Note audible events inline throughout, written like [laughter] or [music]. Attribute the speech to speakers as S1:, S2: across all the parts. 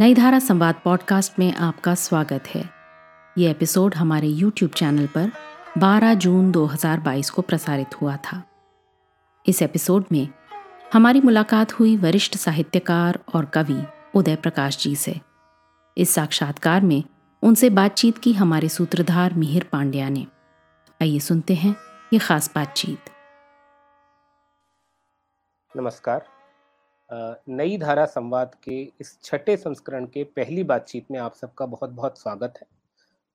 S1: नई धारा संवाद पॉडकास्ट में आपका स्वागत है। ये एपिसोड हमारे YouTube चैनल पर 12 जून 2022 को प्रसारित हुआ था। इस एपिसोड में हमारी मुलाकात हुई वरिष्ठ साहित्यकार और कवि उदय प्रकाश जी से। इस साक्षात्कार में उनसे बातचीत की हमारे सूत्रधार मिहिर पांड्या ने। आइए सुनते हैं ये खास बातचीत।
S2: नमस्कार। नई धारा संवाद के इस छठे संस्करण के पहली बातचीत में आप सबका बहुत बहुत स्वागत है।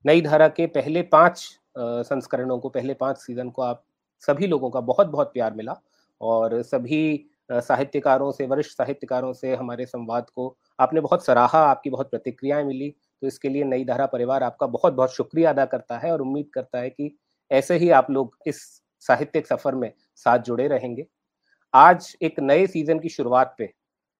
S2: नई धारा के पहले पाँच संस्करणों को, पहले पाँच सीज़न को आप सभी लोगों का बहुत बहुत प्यार मिला और सभी साहित्यकारों से, वरिष्ठ साहित्यकारों से हमारे संवाद को आपने बहुत सराहा, आपकी बहुत प्रतिक्रियाएँ मिली। तो इसके लिए नई धारा परिवार आपका बहुत बहुत शुक्रिया अदा करता है और उम्मीद करता है कि ऐसे ही आप लोग इस साहित्यिक सफ़र में साथ जुड़े रहेंगे। आज एक नए सीज़न की शुरुआत पे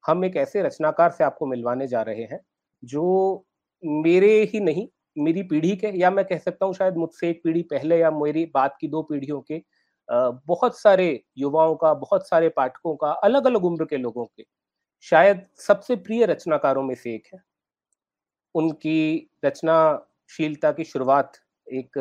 S2: हम एक ऐसे रचनाकार से आपको मिलवाने जा रहे हैं, जो मेरे ही नहीं, मेरी पीढ़ी के, या मैं कह सकता हूँ शायद मुझसे एक पीढ़ी पहले या मेरी बात की दो पीढ़ियों के बहुत सारे युवाओं का, बहुत सारे पाठकों का अलग अलग उम्र के लोगों के, शायद सबसे प्रिय रचनाकारों में से एक है। उनकी रचनाशीलता की शुरुआत एक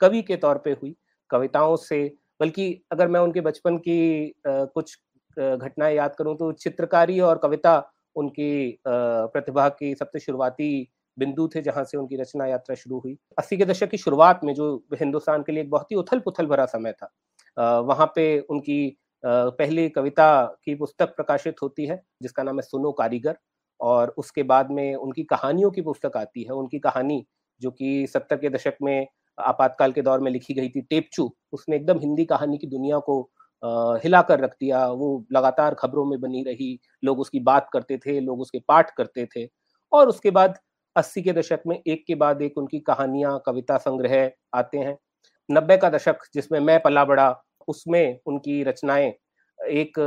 S2: कवि के तौर पे हुई, कविताओं से बल्कि अगर मैं उनके बचपन की कुछ घटनाएँ याद करूँ तो चित्रकारी और कविता उनकी प्रतिभा की सबसे शुरुआती बिंदु थे जहाँ से उनकी रचना यात्रा शुरू हुई। अस्सी के दशक की शुरुआत में जो हिंदुस्तान के लिए एक बहुत ही उथल पुथल भरा समय था वहाँ पे उनकी पहली कविता की पुस्तक प्रकाशित होती है, जिसका नाम है सुनो कारीगर, और उसके बाद में उनकी कहानियों की पुस्तक आती है। उनकी कहानी जो कि सत्तर के दशक में आपातकाल के दौर में लिखी गई थी टेपचू उसने एकदम हिंदी कहानी की दुनिया को हिला कर रख दिया। वो लगातार खबरों में बनी रही। लोग उसकी बात करते थे, लोग उसके पाठ करते थे। और उसके बाद अस्सी के दशक में एक के बाद एक उनकी कहानियाँ, कविता संग्रह आते हैं। नब्बे का दशक, जिसमें मैं पला बड़ा, उसमें उनकी रचनाएँ, एक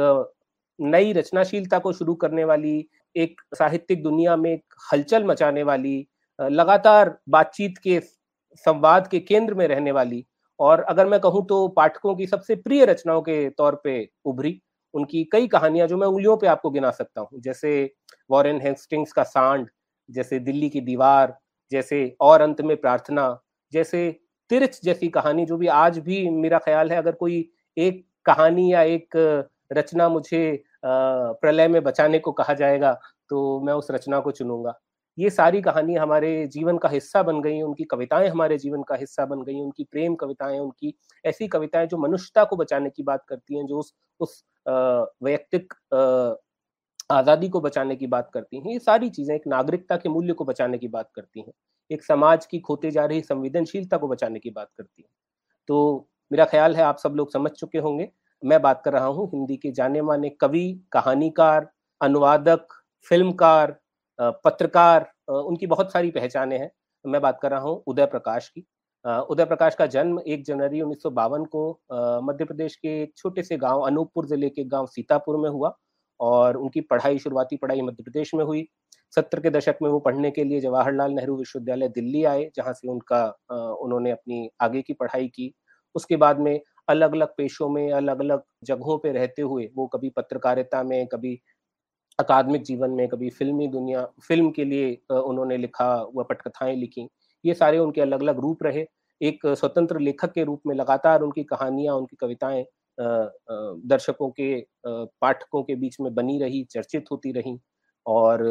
S2: नई रचनाशीलता को शुरू करने वाली, एक साहित्यिक दुनिया में एक हलचल मचाने वाली लगातार बातचीत के संवाद के केंद्र में रहने वाली और अगर मैं कहूँ तो पाठकों की सबसे प्रिय रचनाओं के तौर पे उभरी उनकी कई कहानियाँ जो मैं उंगलियों पे आपको गिना सकता हूँ, जैसे वॉरेन हेस्टिंग्स का सांड, जैसे दिल्ली की दीवार, जैसे और अंत में प्रार्थना, जैसे तिरछ जैसी कहानी जो भी आज भी मेरा ख्याल है, अगर कोई एक कहानी या एक रचना मुझे प्रलय में बचाने को कहा जाएगा तो मैं उस रचना को चुनूँगा। ये सारी कहानी हमारे जीवन का हिस्सा बन गई, उनकी कविताएँ हमारे जीवन का हिस्सा बन गई, उनकी प्रेम कविताएँ, उनकी ऐसी कविताएँ जो मनुष्यता को बचाने की बात करती हैं, जो उस उस वैयक्तिक आज़ादी को बचाने की बात करती हैं। ये सारी चीज़ें एक नागरिकता के मूल्य को बचाने की बात करती हैं। एक समाज की खोते जा रही संवेदनशीलता को बचाने की बात करती हैं। तो मेरा ख्याल है आप सब लोग समझ चुके होंगे। मैं बात कर रहा हूँ हिंदी के जाने माने कवि, कहानीकार, अनुवादक, फिल्मकार पत्रकार उनकी बहुत सारी पहचाने हैं। मैं बात कर रहा हूँ उदय प्रकाश की। उदय प्रकाश का जन्म एक जनवरी उन्नीस को मध्य प्रदेश के एक छोटे से गाँव अनूपपुर ज़िले के गाँव सीतापुर में हुआ और उनकी पढ़ाई, शुरुआती पढ़ाई मध्य प्रदेश में हुई। सत्तर के दशक में वो पढ़ने के लिए जवाहरलाल नेहरू विश्वविद्यालय दिल्ली आए, जहाँ से उनका उन्होंने अपनी आगे की पढ़ाई की। उसके बाद में अलग अलग पेशों में अलग अलग जगहों पे रहते हुए वो कभी पत्रकारिता में, कभी अकादमिक जीवन में कभी फिल्मी दुनिया फ़िल्म के लिए उन्होंने लिखा व पटकथाएँ लिखी। ये सारे उनके अलग अलग रूप रहे। एक स्वतंत्र लेखक के रूप में लगातार उनकी कहानियाँ उनकी कविताएँ दर्शकों के पाठकों के बीच में बनी रही चर्चित होती रही और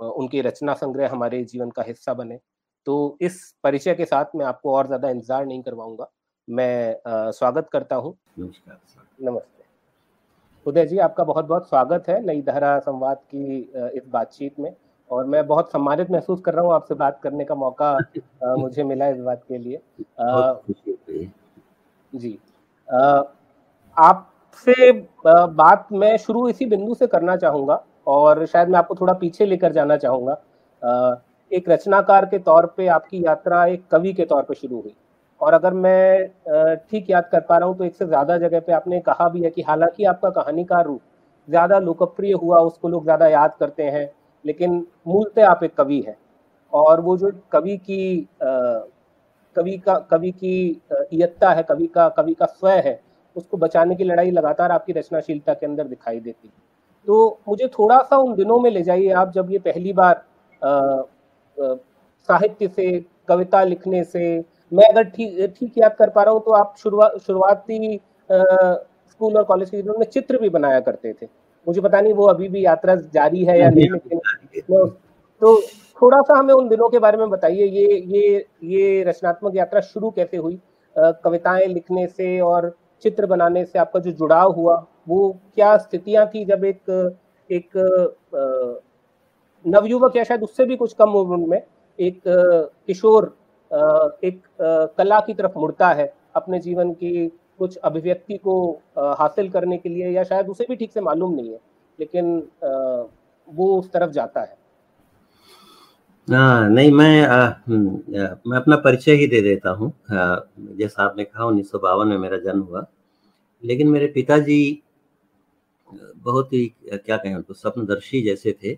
S2: उनके रचना संग्रह हमारे जीवन का हिस्सा बने। तो इस परिचय के साथ मैं आपको और ज़्यादा इंतज़ार नहीं करवाऊँगा। मैं स्वागत करता हूँ। नमस्कार नमस्ते। उदय जी आपका बहुत बहुत स्वागत है नई धारा संवाद की इस बातचीत में और मैं बहुत सम्मानित महसूस कर रहा हूँ आपसे बात करने का मौका [laughs] मुझे मिला इस बात के लिए। जी आपसे बात मैं शुरू इसी बिंदु से करना चाहूँगा और शायद मैं आपको थोड़ा पीछे लेकर जाना चाहूँगा। एक रचनाकार के तौर पे आपकी यात्रा एक कवि के तौर पे शुरू हुई। और अगर मैं ठीक याद कर पा रहा हूँ तो एक से ज़्यादा जगह पे आपने कहा भी है कि हालाँकि आपका कहानीकार रूप ज़्यादा लोकप्रिय हुआ, उसको लोग ज़्यादा याद करते हैं, लेकिन मूलतः आप एक कवि हैं। और वो जो कवि की कवि का, कवि की इयत्ता है, कवि का कवि का स्वय है, उसको बचाने की लड़ाई लगातार आपकी रचनाशीलता के अंदर दिखाई देती है। तो मुझे थोड़ा सा उन दिनों में ले जाइए आप, जब ये पहली बार साहित्य से, कविता लिखने से मैं अगर ठीक ठीक याद कर पा रहा हूँ तो आप शुरुआत शुरुआती स्कूल और कॉलेज के दिनों में चित्र भी बनाया करते थे। मुझे पता नहीं वो अभी भी यात्रा जारी है या नहीं तो थोड़ा सा हमें उन दिनों के बारे में बताइए ये ये ये रचनात्मक यात्रा शुरू कैसे हुई? कविताएँ लिखने से और चित्र बनाने से आपका जो जुड़ाव हुआ वो क्या स्थितियाँ थी जब एक एक नवयुवक या शायद उससे भी कुछ कम उम्र में एक किशोर एक कला की तरफ़ मुड़ता है अपने जीवन की कुछ अभिव्यक्ति को हासिल करने के लिए या शायद उसे भी ठीक से मालूम नहीं है लेकिन वो उस तरफ़ जाता है।
S3: हाँ नहीं मैं आ, हम्म, मैं अपना परिचय ही दे देता हूँ। जैसा आपने कहा उन्नीस सौ बावन में मेरा जन्म हुआ। लेकिन मेरे पिताजी बहुत ही क्या कहें उनको स्वप्नदर्शी जैसे थे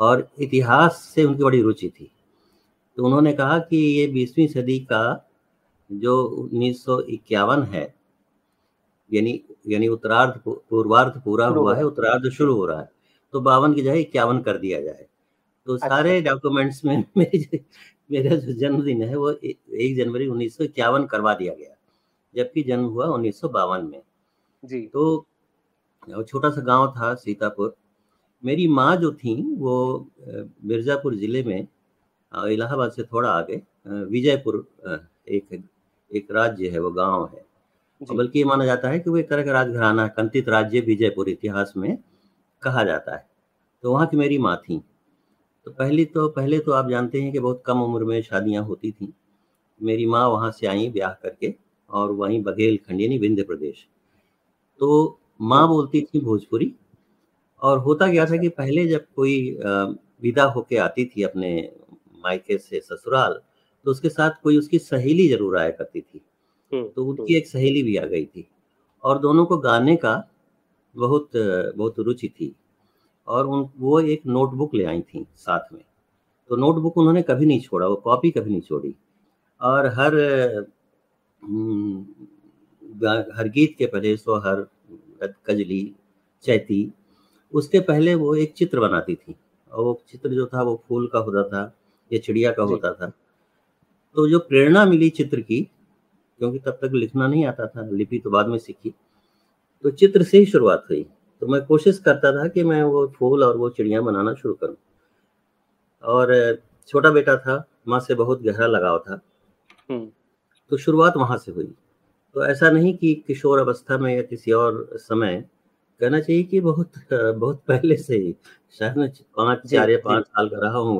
S3: और इतिहास से उनकी बड़ी रुचि थी। तो उन्होंने कहा कि ये बीसवीं सदी का जो उन्नीस सौ इक्यावन है यानी यानी उत्तरार्ध पूर्वार्ध पूरा हुआ है उत्तरार्ध शुरू हो रहा है। तो बावन की जगह इक्यावन कर दिया जाए। तो अच्छा। सारे डॉक्यूमेंट्स में [laughs] मेरे मेरा जो जन्मदिन है वो एक जनवरी उन्नीस सौ इक्यावन करवा दिया गया जबकि जन्म हुआ उन्नीस सौ बावन में। जी। तो छोटा सा गाँव था सीतापुर। मेरी माँ जो थी वो मिर्ज़ापुर ज़िले में इलाहाबाद से थोड़ा आगे विजयपुर एक एक राज्य है वो गाँव है। बल्कि ये माना जाता है कि वो एक तरह का राजघराना कंतित राज्य विजयपुर इतिहास में कहा जाता है। तो वहाँ की मेरी माँ थी। तो पहली तो पहले तो आप जानते हैं कि बहुत कम उम्र में शादियाँ होती थी। मेरी माँ वहाँ से आई ब्याह करके और वहीं बघेल खंड यानी विंध्य प्रदेश। तो माँ बोलती थी भोजपुरी और होता क्या था कि पहले जब कोई विदा होके आती थी अपने मायके से ससुराल तो उसके साथ कोई उसकी सहेली ज़रूर आया करती थी। हम्म, तो उनकी हम्म। एक सहेली भी आ गई थी और दोनों को गाने का बहुत बहुत रुचि थी और उन वो एक नोटबुक ले आई थी साथ में। तो नोटबुक उन्होंने कभी नहीं छोड़ा वो कॉपी कभी नहीं छोड़ी और हर हम्म, हर गीत के पहले सो हर कजली चैती उसके पहले वो एक चित्र बनाती थी और वो चित्र जो था वो फूल का होता था। या चिड़िया का होता था। तो जो प्रेरणा मिली चित्र की क्योंकि तब तक लिखना नहीं आता था लिपि तो बाद में सीखी तो चित्र से ही शुरुआत हुई। तो मैं कोशिश करता था कि मैं वो फूल और वो चिड़िया बनाना शुरू करूँ। और छोटा बेटा था माँ से बहुत गहरा लगाव था। हम्म। तो शुरुआत वहाँ से हुई। तो ऐसा नहीं कि किशोर अवस्था में या किसी और समय कहना चाहिए कि बहुत बहुत पहले से ही शायद मैं पाँच चार या पाँच साल का रहा हूँ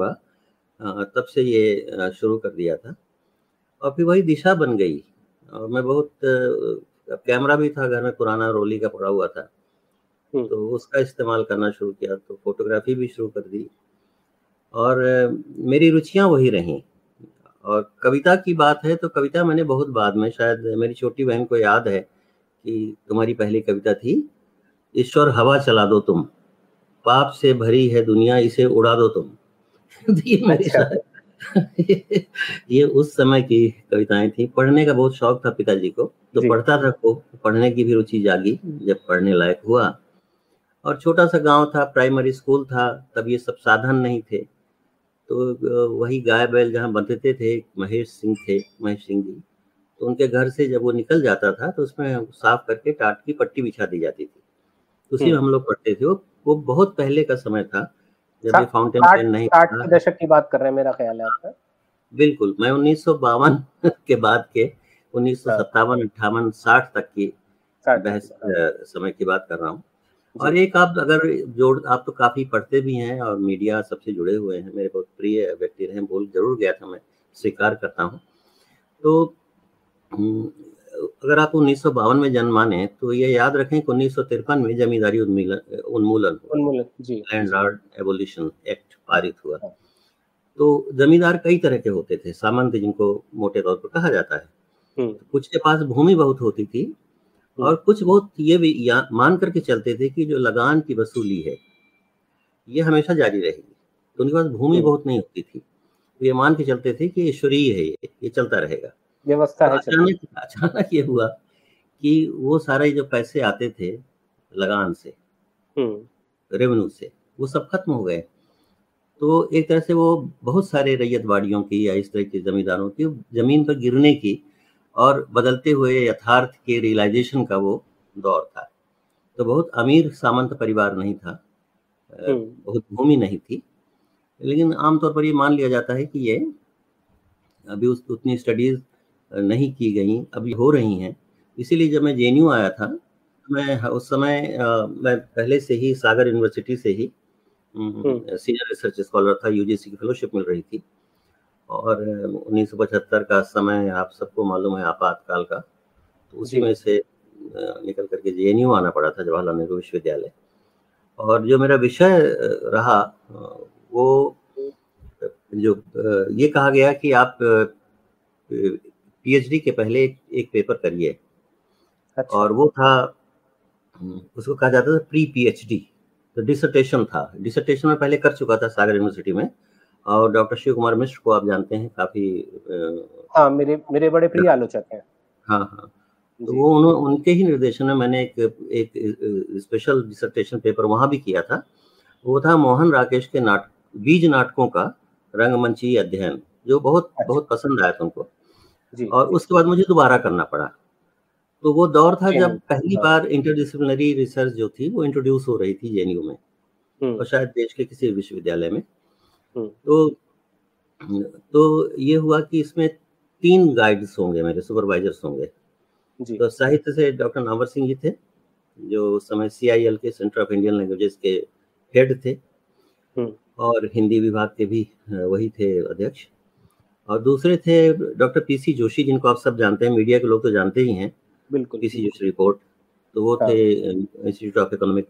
S3: तब से ये शुरू कर दिया था। और फिर वही दिशा बन गई। और मैं बहुत कैमरा भी था घर में पुराना रोली का पड़ा हुआ था। हम्म। तो उसका इस्तेमाल करना शुरू किया तो फोटोग्राफी भी शुरू कर दी। और मेरी रुचियाँ वही रहीं। और कविता की बात है तो कविता मैंने बहुत बाद में शायद मेरी छोटी बहन को याद है कि तुम्हारी पहली कविता थी ईश्वर हवा चला दो तुम पाप से भरी है दुनिया इसे उड़ा दो तुम। [laughs] मेरी अच्छा। ये, [laughs] ये उस समय की कविताएँ थी। पढ़ने का बहुत शौक था पिताजी को। तो पढ़ता था को पढ़ने की भी रुचि जागी जब पढ़ने लायक हुआ। और छोटा सा गाँव था प्राइमरी स्कूल था तब ये सब साधन नहीं थे। तो वही गाय बैल जहाँ बंधते थे महेश सिंह थे महेश सिंह जी। तो उनके घर से जब वो निकल जाता था तो उसमें साफ़ करके टाट की पट्टी बिछा दी जाती थी। उसी में हम्म। हम लोग पढ़ते थे। वो वो बहुत पहले का समय था।
S2: जब ये फाउंटेन पेन नहीं दशक की बात कर रहे हैं मेरा ख्याल है आपका।
S3: बिल्कुल मैं उन्नीस [laughs] के बाद के उन्नीस सौ सत्तावन अट्ठावन साठ तक की बहस समय की बात कर रहा हूँ। और एक आप अगर जोड़ आप तो काफ़ी पढ़ते भी हैं और मीडिया सबसे जुड़े हुए हैं। मेरे बहुत प्रिय व्यक्ति रहे बोल ज़रूर गया था मैं स्वीकार करता हूँ। तो हम्म, अगर आप उन्नीस सौ बावन में जन्म माने तो ये याद रखें कि उन्नीस में जमींदारी उन्मूलन उन्मूलन जी लैंड एवोल्यूशन एक्ट पारित हुआ हाँ। तो जमींदार कई तरह के होते थे सामंत जिनको मोटे तौर पर कहा जाता है हम्म। तो कुछ के पास भूमि बहुत होती थी हम्म। और कुछ बहुत ये भी मान करके चलते थे कि जो लगान की वसूली है ये हमेशा जारी रहेगी तो उनके पास भूमि हम्म। बहुत नहीं होती थी तो ये मान के चलते थे कि ईश्वरीय है ये ये चलता रहेगा
S2: व्यवस्था है
S3: अचानक अचानक ये हुआ कि वो सारे जो पैसे आते थे लगान से रेवेन्यू से वो सब खत्म हो गए। तो एक तरह से वो बहुत सारे रैयतवाड़ियों की या इस तरह के जमींदारों की ज़मीन पर गिरने की और बदलते हुए यथार्थ के रियलाइजेशन का वो दौर था। तो बहुत अमीर सामंत परिवार नहीं था। हम्म। बहुत भूमि नहीं थी। लेकिन आमतौर पर ये मान लिया जाता है कि ये अभी उस उतनी स्टडीज़ नहीं की गई अभी हो रही हैं। इसीलिए जब मैं जेएनयू आया था मैं उस समय मैं पहले से ही सागर यूनिवर्सिटी से ही सीनियर रिसर्च स्कॉलर था यूजीसी की फेलोशिप मिल रही थी। और उन्नीस सौ पचहत्तर का समय आप सबको मालूम है आपातकाल का तो उसी में से निकल करके JNU आना पड़ा था जवाहरलाल नेहरू विश्वविद्यालय। और जो मेरा विषय रहा वो जो ये कहा गया कि आप पीएचडी के पहले एक, एक पेपर करिए। अच्छा। और वो था उसको कहा जाता था प्री पीएचडी तो डिसर्टेशन था। डिसर्टेशन में पहले कर चुका था सागर यूनिवर्सिटी में। और डॉक्टर शिव कुमार मिश्र को आप जानते हैं काफ़ी
S2: हाँ मेरे मेरे बड़े प्रिय आलोचक हैं।
S3: हाँ हाँ। तो वो उन, उनके ही निर्देशन में मैंने एक एक स्पेशल डिसर्टेशन पेपर वहाँ भी किया था। वो था मोहन राकेश के नाटक बीज नाटकों का रंगमंची अध्ययन जो बहुत अच्छा। बहुत पसंद आया तुमको और उसके बाद मुझे दोबारा करना पड़ा तो वो दौर था जब पहली हाँ। बार इंटरडिसिप्लिनरी रिसर्च जो थी वो इंट्रोड्यूस हो रही थी जेएनयू में हम्म। और शायद देश के किसी विश्वविद्यालय में हम्म। तो तो ये हुआ कि इसमें तीन गाइड्स होंगे मेरे सुपरवाइजर्स होंगे तो साहित्य से डॉक्टर नावर सिंह जी थे जो उस समय सी के सेंटर ऑफ़ इंडियन लैंग्वेजेस के हेड थे हम्म। और हिंदी विभाग के भी वही थे अध्यक्ष और दूसरे थे डॉक्टर पीसी जोशी जिनको आप सब जानते हैं मीडिया के लोग तो जानते ही हैं
S2: बिल्कुल
S3: पीसी जोशी रिपोर्ट तो वो हाँ। थे इंस्टीट्यूट ऑफ़ इकोनॉमिक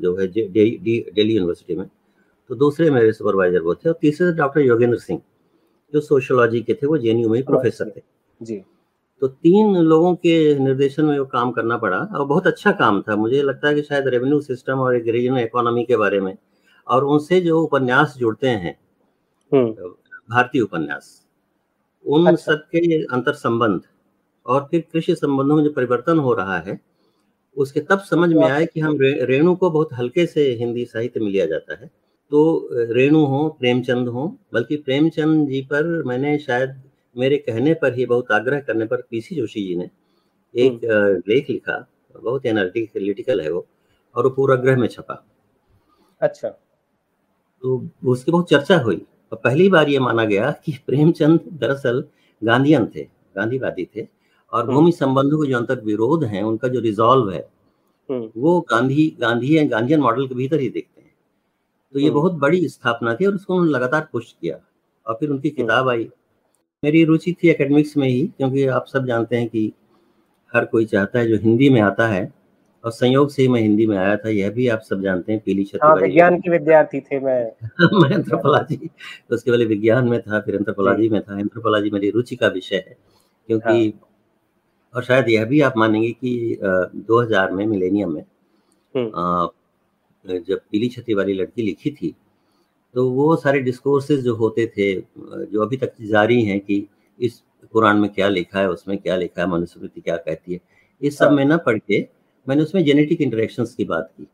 S3: जो है दिल्ली यूनिवर्सिटी में। तो दूसरे मेरे सुपरवाइजर वो थे और तीसरे थे डॉक्टर योगेंद्र सिंह जो सोशोलॉजी के थे वो जेएनयू में प्रोफेसर थे।
S2: जी।
S3: तो तीन लोगों के निर्देशन में वो काम करना पड़ा और बहुत अच्छा काम था। मुझे लगता है कि शायद रेवेन्यू सिस्टम और एक रीजनल इकोनॉमी के बारे में और उनसे जो उपन्यास जुड़ते हैं हम्म। भारतीय उपन्यास उन अच्छा। सबके अंतर संबंध और फिर कृषि संबंधों में जो परिवर्तन हो रहा है उसके तब समझ में आए कि हम रे, रेणु को बहुत हल्के से हिंदी साहित्य में लिया जाता है। तो रेणु हो प्रेमचंद हो बल्कि प्रेमचंद जी पर मैंने शायद मेरे कहने पर ही बहुत आग्रह करने पर पीसी जोशी जी ने एक हम्म। लेख लिखा बहुत एनालिटिकल है वो और वो पूरा ग्रह में छपा।
S2: अच्छा।
S3: तो उसकी बहुत चर्चा हुई। और पहली बार ये माना गया कि प्रेमचंद दरअसल गांधीयन थे गांधीवादी थे और हम्म। भूमि संबंधों के जो अंतर विरोध है उनका जो रिजॉल्व है हम्म। वो गांधी गांधी गांधीयन मॉडल के भीतर ही देखते हैं तो ये हम्म। बहुत बड़ी स्थापना थी और उसको उन्होंने लगातार पुष्ट किया और फिर उनकी किताब आई मेरी रुचि थी एकेडमिक्स में ही क्योंकि आप सब जानते हैं कि हर कोई चाहता है जो हिंदी में आता है और संयोग से ही मैं हिंदी में आया था यह भी आप सब जानते हैं पीली
S2: छत हाँ, विज्ञान के विद्यार्थी थे मैं [laughs]
S3: मैं एंथ्रोपोलॉजी तो उसके पहले विज्ञान में था फिर एंथ्रोपोलॉजी में था एंथ्रोपोलॉजी मेरी रुचि का विषय है क्योंकि हाँ। और शायद यह भी आप मानेंगे कि दो हज़ार में मिलेनियम में हम्म। जब पीली छतरी वाली लड़की लिखी थी तो वो सारे डिस्कोर्सेज जो होते थे जो अभी तक जारी हैं कि इस कुरान में क्या लिखा है उसमें क्या लिखा है मनुस्मृति क्या कहती है इस सब हाँ। में न पढ़ के मैंने उसमें जेनेटिक इंटरेक्शन की बात की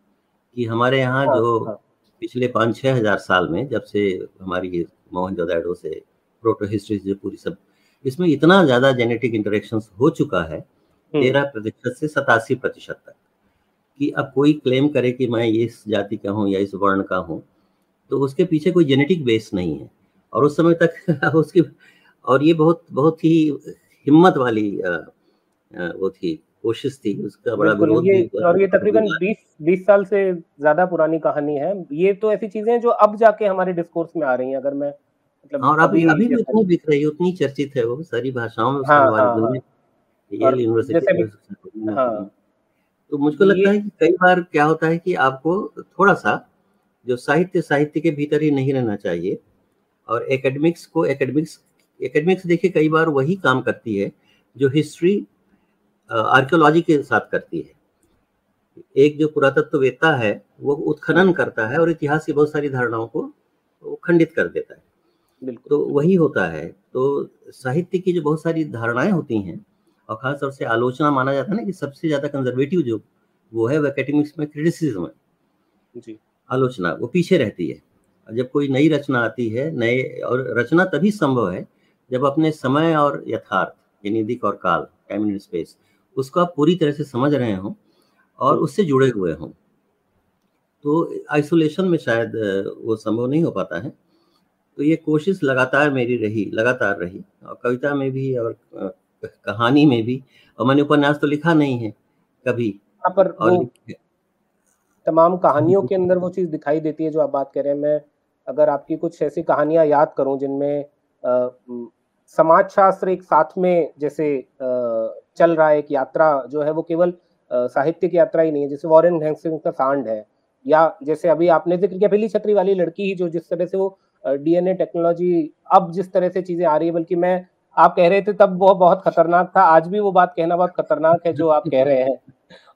S3: कि हमारे यहाँ हाँ, जो हाँ। पिछले पाँच छः हज़ार साल में जब से हमारी ये मोहनजोदड़ो से प्रोटो हिस्ट्री जो पूरी सब इसमें इतना ज़्यादा जेनेटिक इंटरेक्शन हो चुका है हम्म। तेरह प्रतिशत से सतासी प्रतिशत तक कि अब कोई क्लेम करे कि मैं इस जाति का हूँ या इस वर्ण का हूँ तो उसके पीछे कोई जेनेटिक बेस नहीं है और उस समय तक [laughs] उसकी और ये बहुत बहुत ही हिम्मत वाली वो थी कोशिश थी उसका बड़ा विरोध
S2: ये और ये तकरीबन 20 20 साल से ज़्यादा पुरानी कहानी है। ये तो ऐसी चीज़ें हैं जो अब जाके हमारे डिस्कोर्स में आ रही हैं अगर मैं
S3: मतलब और अभी अभी भी उतनी बिक रही है उतनी चर्चित है वो सारी भाषाओं में हाँ, हाँ, हाँ, यूनिवर्सिटी हाँ, तो मुझको लगता है कि कई बार क्या होता है कि आपको थोड़ा सा जो साहित्य साहित्य के भीतर ही नहीं रहना चाहिए और एकेडमिक्स को एकेडमिक्स एकेडमिक्स देखिए कई बार वही काम करती है जो हिस्ट्री आर्कियोलॉजी के साथ करती है। एक जो पुरातत्ववेत्ता है वो उत्खनन करता है और इतिहास की बहुत सारी धारणाओं को खंडित कर देता है। तो वही होता है। तो साहित्य की जो बहुत सारी धारणाएँ होती हैं और खासतौर से आलोचना माना जाता है ना कि सबसे ज़्यादा कंजर्वेटिव जो वो है वो एकेडमिक्स में क्रिटिसिज्म है। जी। आलोचना वो पीछे रहती है। जब कोई नई रचना आती है नए और रचना तभी संभव है जब अपने समय और यथार्थ यानी दिक और काल टाइम एंड स्पेस उसको आप पूरी तरह से समझ रहे हों और उससे जुड़े हुए हों। तो आइसोलेशन में शायद वो संभव नहीं हो पाता है। तो ये कोशिश लगातार मेरी रही लगातार रही। और कविता में भी और कहानी में भी और मैंने उपन्यास तो लिखा नहीं है कभी।
S2: पर और तमाम कहानियों के अंदर वो चीज़ दिखाई देती है जो आप बात कर। रहे हैं मैं अगर आपकी कुछ ऐसी कहानियाँ याद करूँ जिनमें समाज शास्त्र एक साथ में जैसे आ, चल रहा है एक यात्रा जो है वो केवल साहित्यिक यात्रा ही नहीं है जैसे वॉरेन हेंसिंग का सांड है या जैसे अभी आपने ज़िक्र किया पहली छतरी वाली लड़की ही जो जिस तरह से वो डीएनए टेक्नोलॉजी अब जिस तरह से चीज़ें आ रही है बल्कि मैं आप कह रहे थे तब वो बहुत खतरनाक था आज भी वो बात कहना बहुत खतरनाक है जो आप कह रहे हैं।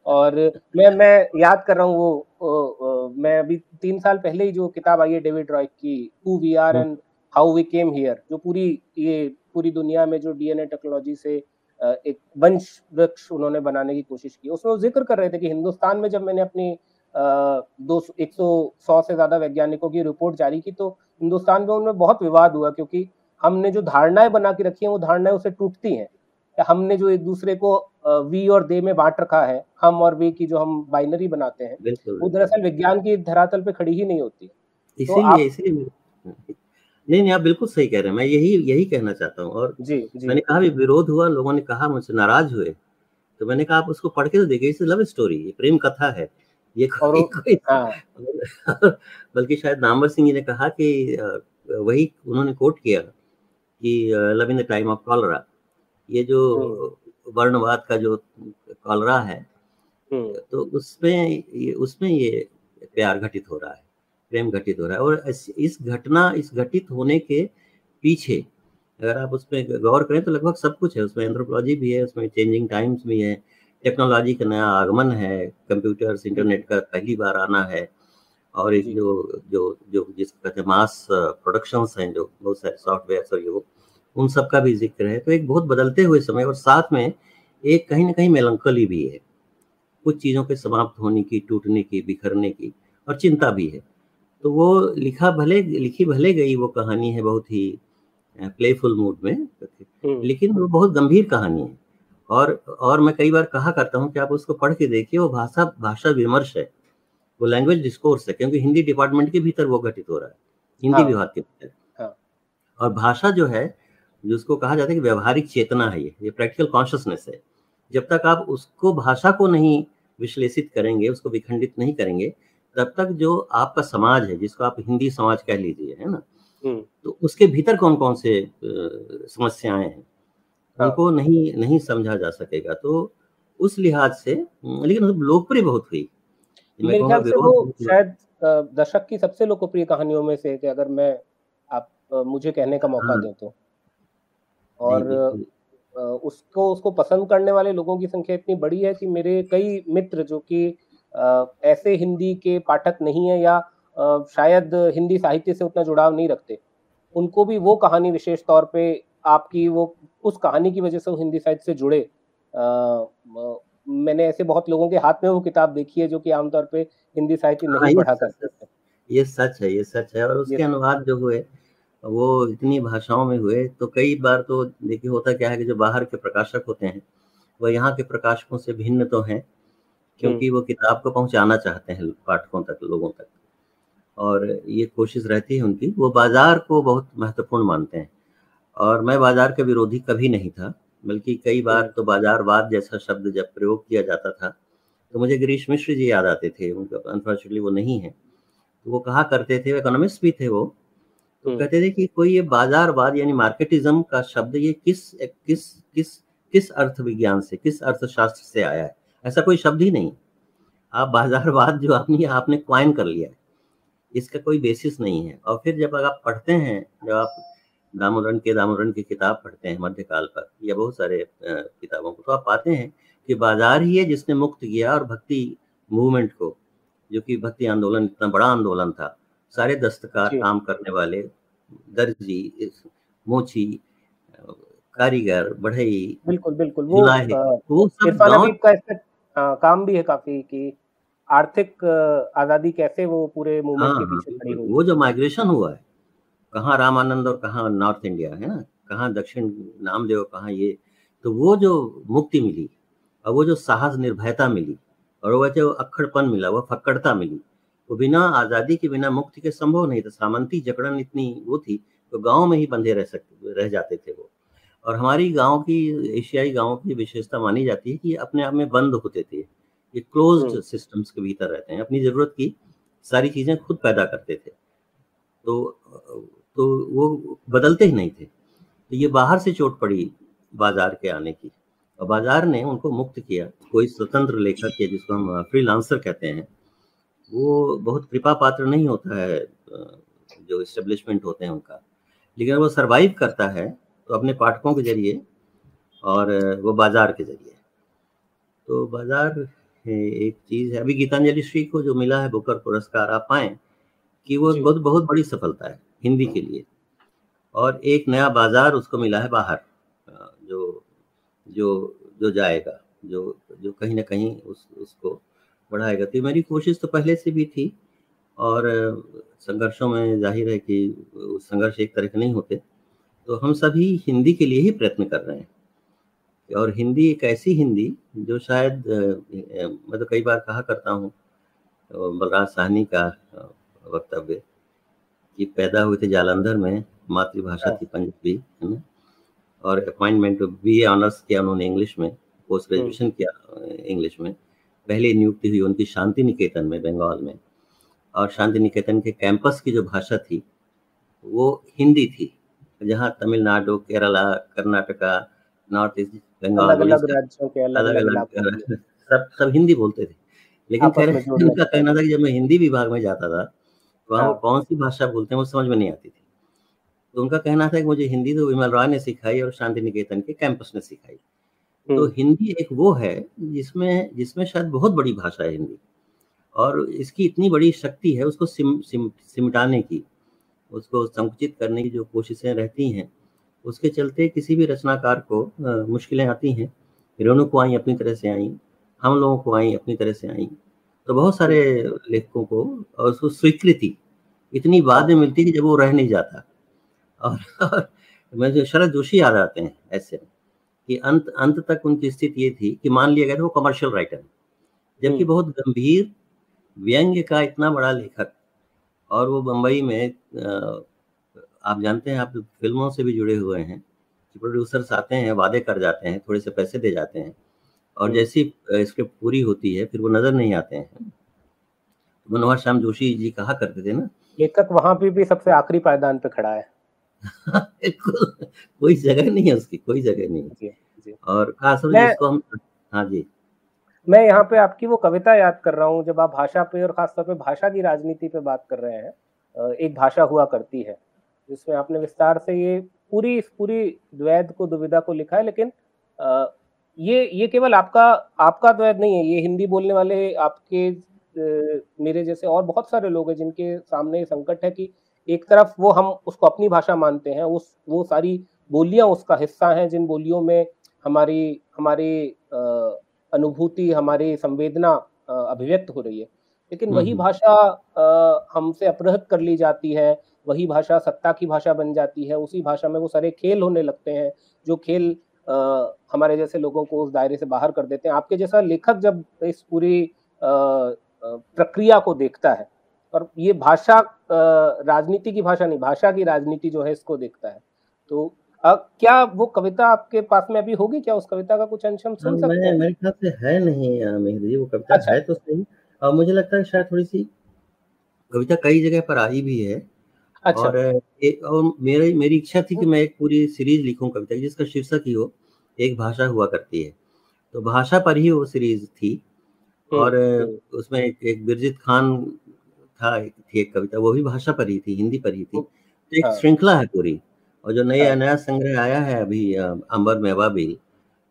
S2: और मैं मैं याद कर रहा हूँ वो, वो, मैं अभी तीन साल पहले ही जो किताब आई है डेविड रॉय की who we are and how we came here जो पूरी ये पूरी दुनिया में जो डीएनए टेक्नोलॉजी से एक वंश वृक्ष उन्होंने बनाने की कोशिश की। उसमें वो ज़िक्र कर रहे थे कि हिंदुस्तान में जब मैंने अपनी दो एक सौ सौ से ज़्यादा वैज्ञानिकों की रिपोर्ट जारी की तो हिंदुस्तान में उनमें बहुत विवाद हुआ क्योंकि हमने जो धारणाएँ बना के रखी हैं वो धारणाएँ उसे टूटती हैं। हमने जो एक दूसरे को वी और दे में बांट रखा है हम और वे की जो हम बाइनरी बनाते हैं वो दरअसल विज्ञान की धरातल पे खड़ी ही नहीं होती।
S3: तो इसीलिए इसीलिए। नहीं नहीं आप बिल्कुल सही कह रहे हैं मैं यही यही कहना चाहता हूँ और जी, जी मैंने कहा भी विरोध हुआ लोगों ने कहा मुझसे नाराज़ हुए तो मैंने कहा आप उसको पढ़ के तो देखिए इसे लव स्टोरी ये प्रेम कथा है ये कोई, [laughs] कोई हाँ। [laughs] बल्कि शायद नामवर सिंह जी ने कहा कि वही उन्होंने कोट किया कि love in the time of cholera ये जो हम्म। वर्णवाद का जो कॉलरा है हम्म। तो उसमें उसमें ये प्यार घटित हो रहा है प्रेम घटित हो रहा है। और इस घटना इस घटित होने के पीछे अगर आप उसमें गौर करें तो लगभग सब कुछ है। उसमें एंथ्रोपोलॉजी भी है उसमें चेंजिंग टाइम्स भी है टेक्नोलॉजी का नया आगमन है कंप्यूटर्स इंटरनेट का पहली बार आना है और एक जो। जो जो जिसको कहते हैं मास प्रोडक्शंस हैं जो बहुत सारे सॉफ्टवेयर और ये उन सब का भी ज़िक्र है। तो एक बहुत बदलते हुए समय और साथ में एक कहीं ना कहीं मेलंकली भी है। कुछ चीज़ों के समाप्त होने की टूटने की बिखरने की और चिंता भी है। तो वो लिखा भले लिखी भले गई वो कहानी है बहुत ही प्लेफुल मूड में हम्म। लेकिन वो बहुत गंभीर कहानी है। और और मैं कई बार कहा करता हूँ कि आप उसको पढ़ के देखिए वो भाषा भाषा विमर्श है। वो लैंग्वेज डिस्कोर्स है क्योंकि हिंदी डिपार्टमेंट के भीतर वो घटित हो रहा है हिंदी हाँ, विभाग के भीतर। हाँ, और भाषा जो है जिसको कहा जाता है कि व्यवहारिक चेतना है ये ये प्रैक्टिकल कॉन्शियसनेस है। जब तक आप उसको भाषा को नहीं विश्लेषित करेंगे उसको विखंडित नहीं करेंगे तब तक जो आपका समाज है जिसको आप हिंदी समाज कह लीजिए है ना? हम्म। तो उसके भीतर कौन कौन से समस्याएँ हैं? हाँ। उनको नहीं नहीं समझा जा सकेगा। तो उस लिहाज से लेकिन लोकप्रिय बहुत हुई।
S2: मेरे ख्याल से वो शायद दशक की सबसे लोकप्रिय कहानियों में से कि अगर मैं आप मुझे कहने का मौका हाँ। दें तो। और उसको उसको पसंद करने वाले लोगों की संख्या इतनी बड़ी है कि मेरे कई मित्र जो कि ऐसे हिंदी के पाठक नहीं है या शायद हिंदी साहित्य से उतना जुड़ाव नहीं रखते। उनको भी वो कहानी विशेष तौर पे आपकी वो उस कहानी की वजह से वो हिंदी साहित्य से जुड़े। आ, मैंने ऐसे बहुत लोगों के हाथ में वो किताब देखी है जो कि आमतौर पे हिंदी साहित्य नहीं हाँ, पढ़ा करते।
S3: ये सच है ये सच है। और उसके अनुवाद जो हुए वो इतनी भाषाओं में हुए तो कई बार तो देखिए होता क्या है कि जो बाहर के प्रकाशक होते हैं वह यहाँ के प्रकाशकों से भिन्न तो हैं क्योंकि हम्म। वो किताब को पहुंचाना चाहते हैं पाठकों तक लोगों तक। और ये कोशिश रहती है उनकी। वो बाज़ार को बहुत महत्वपूर्ण मानते हैं। और मैं बाज़ार का विरोधी कभी नहीं था बल्कि कई बार तो बाजारवाद जैसा शब्द जब प्रयोग किया जाता था तो मुझे गिरीश मिश्र जी याद आते थे। उनका अनफॉर्चुनेटली वो नहीं है। तो वो कहा करते थे इकोनॉमिस्ट भी थे वो। तो हम्म। कहते थे कि कोई ये बाजारवाद यानी मार्केटिज्म का शब्द ये किस किस किस किस अर्थ विज्ञान से किस अर्थशास्त्र से आया है? ऐसा कोई शब्द ही नहीं। आप बाजारवाद जो आपने आपने क्वाइन कर लिया है इसका कोई बेसिस नहीं है। और फिर जब आप पढ़ते हैं जब आप दामोदरन के दामोदरन की किताब पढ़ते हैं मध्यकाल पर या बहुत सारे किताबों को तो आप पाते हैं कि बाज़ार ही है जिसने मुक्त किया और भक्ति मूवमेंट को जो कि भक्ति आंदोलन इतना बड़ा आंदोलन था। सारे दस्तकार काम करने वाले दर्जी मोची कारीगर बढ़ई
S2: बिल्कुल बिल्कुल वो वो सब इसका काम भी है काफ़ी कि आर्थिक आज़ादी कैसे वो पूरे मूवमेंट हाँ, के हाँ, पीछे खड़ी हुई
S3: वो जो माइग्रेशन हुआ है कहाँ रामानंद और कहाँ नॉर्थ इंडिया है ना कहाँ दक्षिण नामदेव कहाँ ये तो वो जो मुक्ति मिली और वो जो साहस निर्भयता मिली और वो जो अक्खड़पन मिला वो फक्कड़ता मिली वो बिना आज़ादी के बिना मुक्ति के संभव नहीं था। सामंती जकड़न इतनी वो थी तो गाँव में ही बंधे रह सकते रह जाते थे वो। और हमारी गाँव की एशियाई गाँव की विशेषता मानी जाती है कि अपने आप में बंद होते थे। ये क्लोज सिस्टम्स के भीतर रहते हैं। अपनी ज़रूरत की सारी चीज़ें खुद पैदा करते थे। तो तो वो बदलते ही नहीं थे। तो ये बाहर से चोट पड़ी बाज़ार के आने की। और बाज़ार ने उनको मुक्त किया। कोई स्वतंत्र लेखक है जिसको हम फ्रीलांसर कहते हैं वो बहुत कृपा पात्र नहीं होता है जो इस्टेब्लिशमेंट होते हैं उनका। लेकिन वो सरवाइव करता है तो अपने पाठकों के ज़रिए और वो बाज़ार के ज़रिए। तो बाज़ार एक चीज़ है। अभी गीतांजलि श्री को जो मिला है बुकर पुरस्कार आप पाए कि वो बहुत बहुत बड़ी सफलता है हिंदी के लिए। और एक नया बाज़ार उसको मिला है बाहर जो जो जो जाएगा जो जो कहीं ना कहीं उस उसको बढ़ाएगा। तो मेरी कोशिश तो पहले से भी थी और संघर्षों में ज़ाहिर है कि संघर्ष एक तरह के नहीं होते। तो हम सभी हिंदी के लिए ही प्रयत्न कर रहे हैं। और हिंदी एक ऐसी हिंदी जो शायद मैं तो कई बार कहा करता हूँ बलराज साहनी का वक्तव्य कि पैदा हुए थे जालंधर में मातृभाषा थी पंजाबी है ना? और अपॉइंटमेंट बी ए ऑनर्स किया उन्होंने इंग्लिश में पोस्ट ग्रेजुएशन किया इंग्लिश में। पहले नियुक्ति हुई उनकी शांति निकेतन में बंगाल में। और शांति निकेतन के कैंपस की जो भाषा थी वो हिंदी थी। जहाँ तमिलनाडु केरला कर्नाटका नॉर्थ ईस्ट बंगाल अलग अलग सब सब हिंदी बोलते थे। लेकिन खैर उनका कहना था कि जब मैं हिंदी विभाग में जाता था तो वहाँ वो हाँ। कौन सी भाषा बोलते हैं वो समझ में नहीं आती थी। तो उनका कहना था कि मुझे हिंदी तो विमल रॉय ने सिखाई और शांति निकेतन के कैंपस ने सिखाई। तो हम्म। हिंदी एक वो है जिसमें जिसमें शायद बहुत बड़ी भाषा है हिंदी। और इसकी इतनी बड़ी शक्ति है उसको सिम सिम सिमटाने की। उसको संकुचित करने की जो कोशिशें रहती हैं उसके चलते किसी भी रचनाकार को आ, मुश्किलें आती हैं। रेणु को आई अपनी तरह से आई हम लोगों को आई अपनी तरह से आई। तो बहुत सारे लेखकों को और उसको स्वीकृति इतनी बाद में मिलती है जब वो रह नहीं जाता। और, और मुझे शरद जोशी याद आते हैं ऐसे कि अंत अंत तक उनकी स्थिति ये थी कि मान लिया गया था वो कमर्शियल राइटर जबकि हम्म। बहुत गंभीर व्यंग्य का इतना बड़ा लेखक और वो बम्बई में आप जानते हैं आप फ़िल्मों से भी जुड़े हुए हैं कि प्रोड्यूसर्स आते हैं वादे कर जाते हैं थोड़े से पैसे दे जाते हैं और हम्म। जैसी स्क्रिप्ट पूरी होती है फिर वो नज़र नहीं आते हैं। मनोहर श्याम जोशी जी कहा करते थे ना?
S2: लेखक वहाँ पे भी सबसे आखिरी पायदान पे खड़ा है। [laughs]
S3: कोई जगह नहीं है उसकी कोई जगह नहीं जी। और खास जिसको हम हाँ जी।
S2: मैं यहाँ पे आपकी वो कविता याद कर रहा हूँ, जब आप भाषा पे और खासतौर पे भाषा की राजनीति पे बात कर रहे हैं एक भाषा हुआ करती है, जिसमें आपने विस्तार से ये पूरी इस पूरी द्वैध को, दुविधा को लिखा है, लेकिन ये ये केवल आपका आपका द्वैध नहीं है, ये हिंदी बोलने वाले आपके मेरे जैसे और बहुत सारे लोग हैं जिनके सामने संकट है कि एक तरफ़ वो हम उसको अपनी भाषा मानते हैं, उस, वो सारी बोलियाँ उसका हिस्सा हैं, जिन बोलियों में हमारी हमारी अनुभूति हमारी संवेदना अभिव्यक्त हो रही है लेकिन वही हम्म। भाषा हमसे अपहृत कर ली जाती है वही भाषा सत्ता की भाषा बन जाती है उसी भाषा में वो सारे खेल होने लगते हैं जो खेल आ, हमारे जैसे लोगों को उस दायरे से बाहर कर देते हैं आपके जैसा लेखक जब इस पूरी प्रक्रिया को देखता है और ये भाषा राजनीति की भाषा नहीं भाषा की राजनीति जो है इसको देखता है तो आ, क्या वो कविता आपके पास में अभी होगी क्या उस कविता का कुछ अंश हम सुन हाँ, सकते हैं
S3: मेरे ख्याल से है नहीं मेहदी वो कविता अच्छा। है तो सही और मुझे लगता है शायद थोड़ी सी कविता कई जगह पर आई भी है अच्छा। और एक और मेरी मेरी इच्छा थी कि मैं एक पूरी सीरीज़ लिखूं कविता की जिसका शीर्षक ही हो एक भाषा हुआ करती है तो भाषा पर ही वो सीरीज़ थी हम्म, और। उसमें एक, एक बिरजित खान था थी एक कविता वो भी भाषा पर ही थी हिंदी पर ही थी तो एक हाँ। श्रृंखला है पूरी और जो नया हाँ। नया संग्रह आया है अभी अंबर मेवा बिल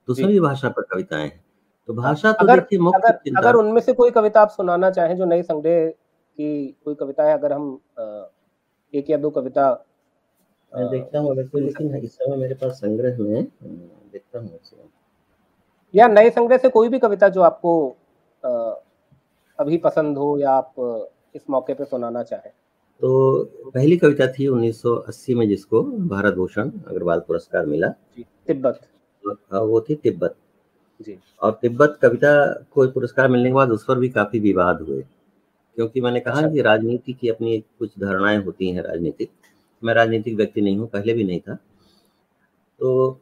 S3: तो सभी भाषा पर कविताएँ हैं। तो भाषा तो
S2: अगर देखिए मुख्य अगर, अगर उनमें से कोई कविता आप सुनाना चाहें जो नए संग्रह की कोई कविता है अगर हम एक या दो कविता
S3: मैं देखता हूँ अगर लेकिन इस समय मेरे पास संग्रह में देखता हूँ
S2: या नए संग्रह से कोई भी कविता जो आपको अभी पसंद हो या आप इस मौके पे सुनाना चाहें।
S3: तो पहली कविता थी 1980 में जिसको भारत भूषण अग्रवाल पुरस्कार मिला।
S2: तिब्बत।
S3: हाँ, वो थी तिब्बत।
S2: जी।
S3: और तिब्बत कविता को पुरस्कार मिलने के बाद उस पर भी काफ़ी विवाद हुए। क्योंकि मैंने कहा अच्छा। कि राजनीति की अपनी कुछ धारणाएँ होती हैं राजनीतिक। मैं राजनीतिक व्यक्ति नहीं हूँ पहले भी नहीं था। तो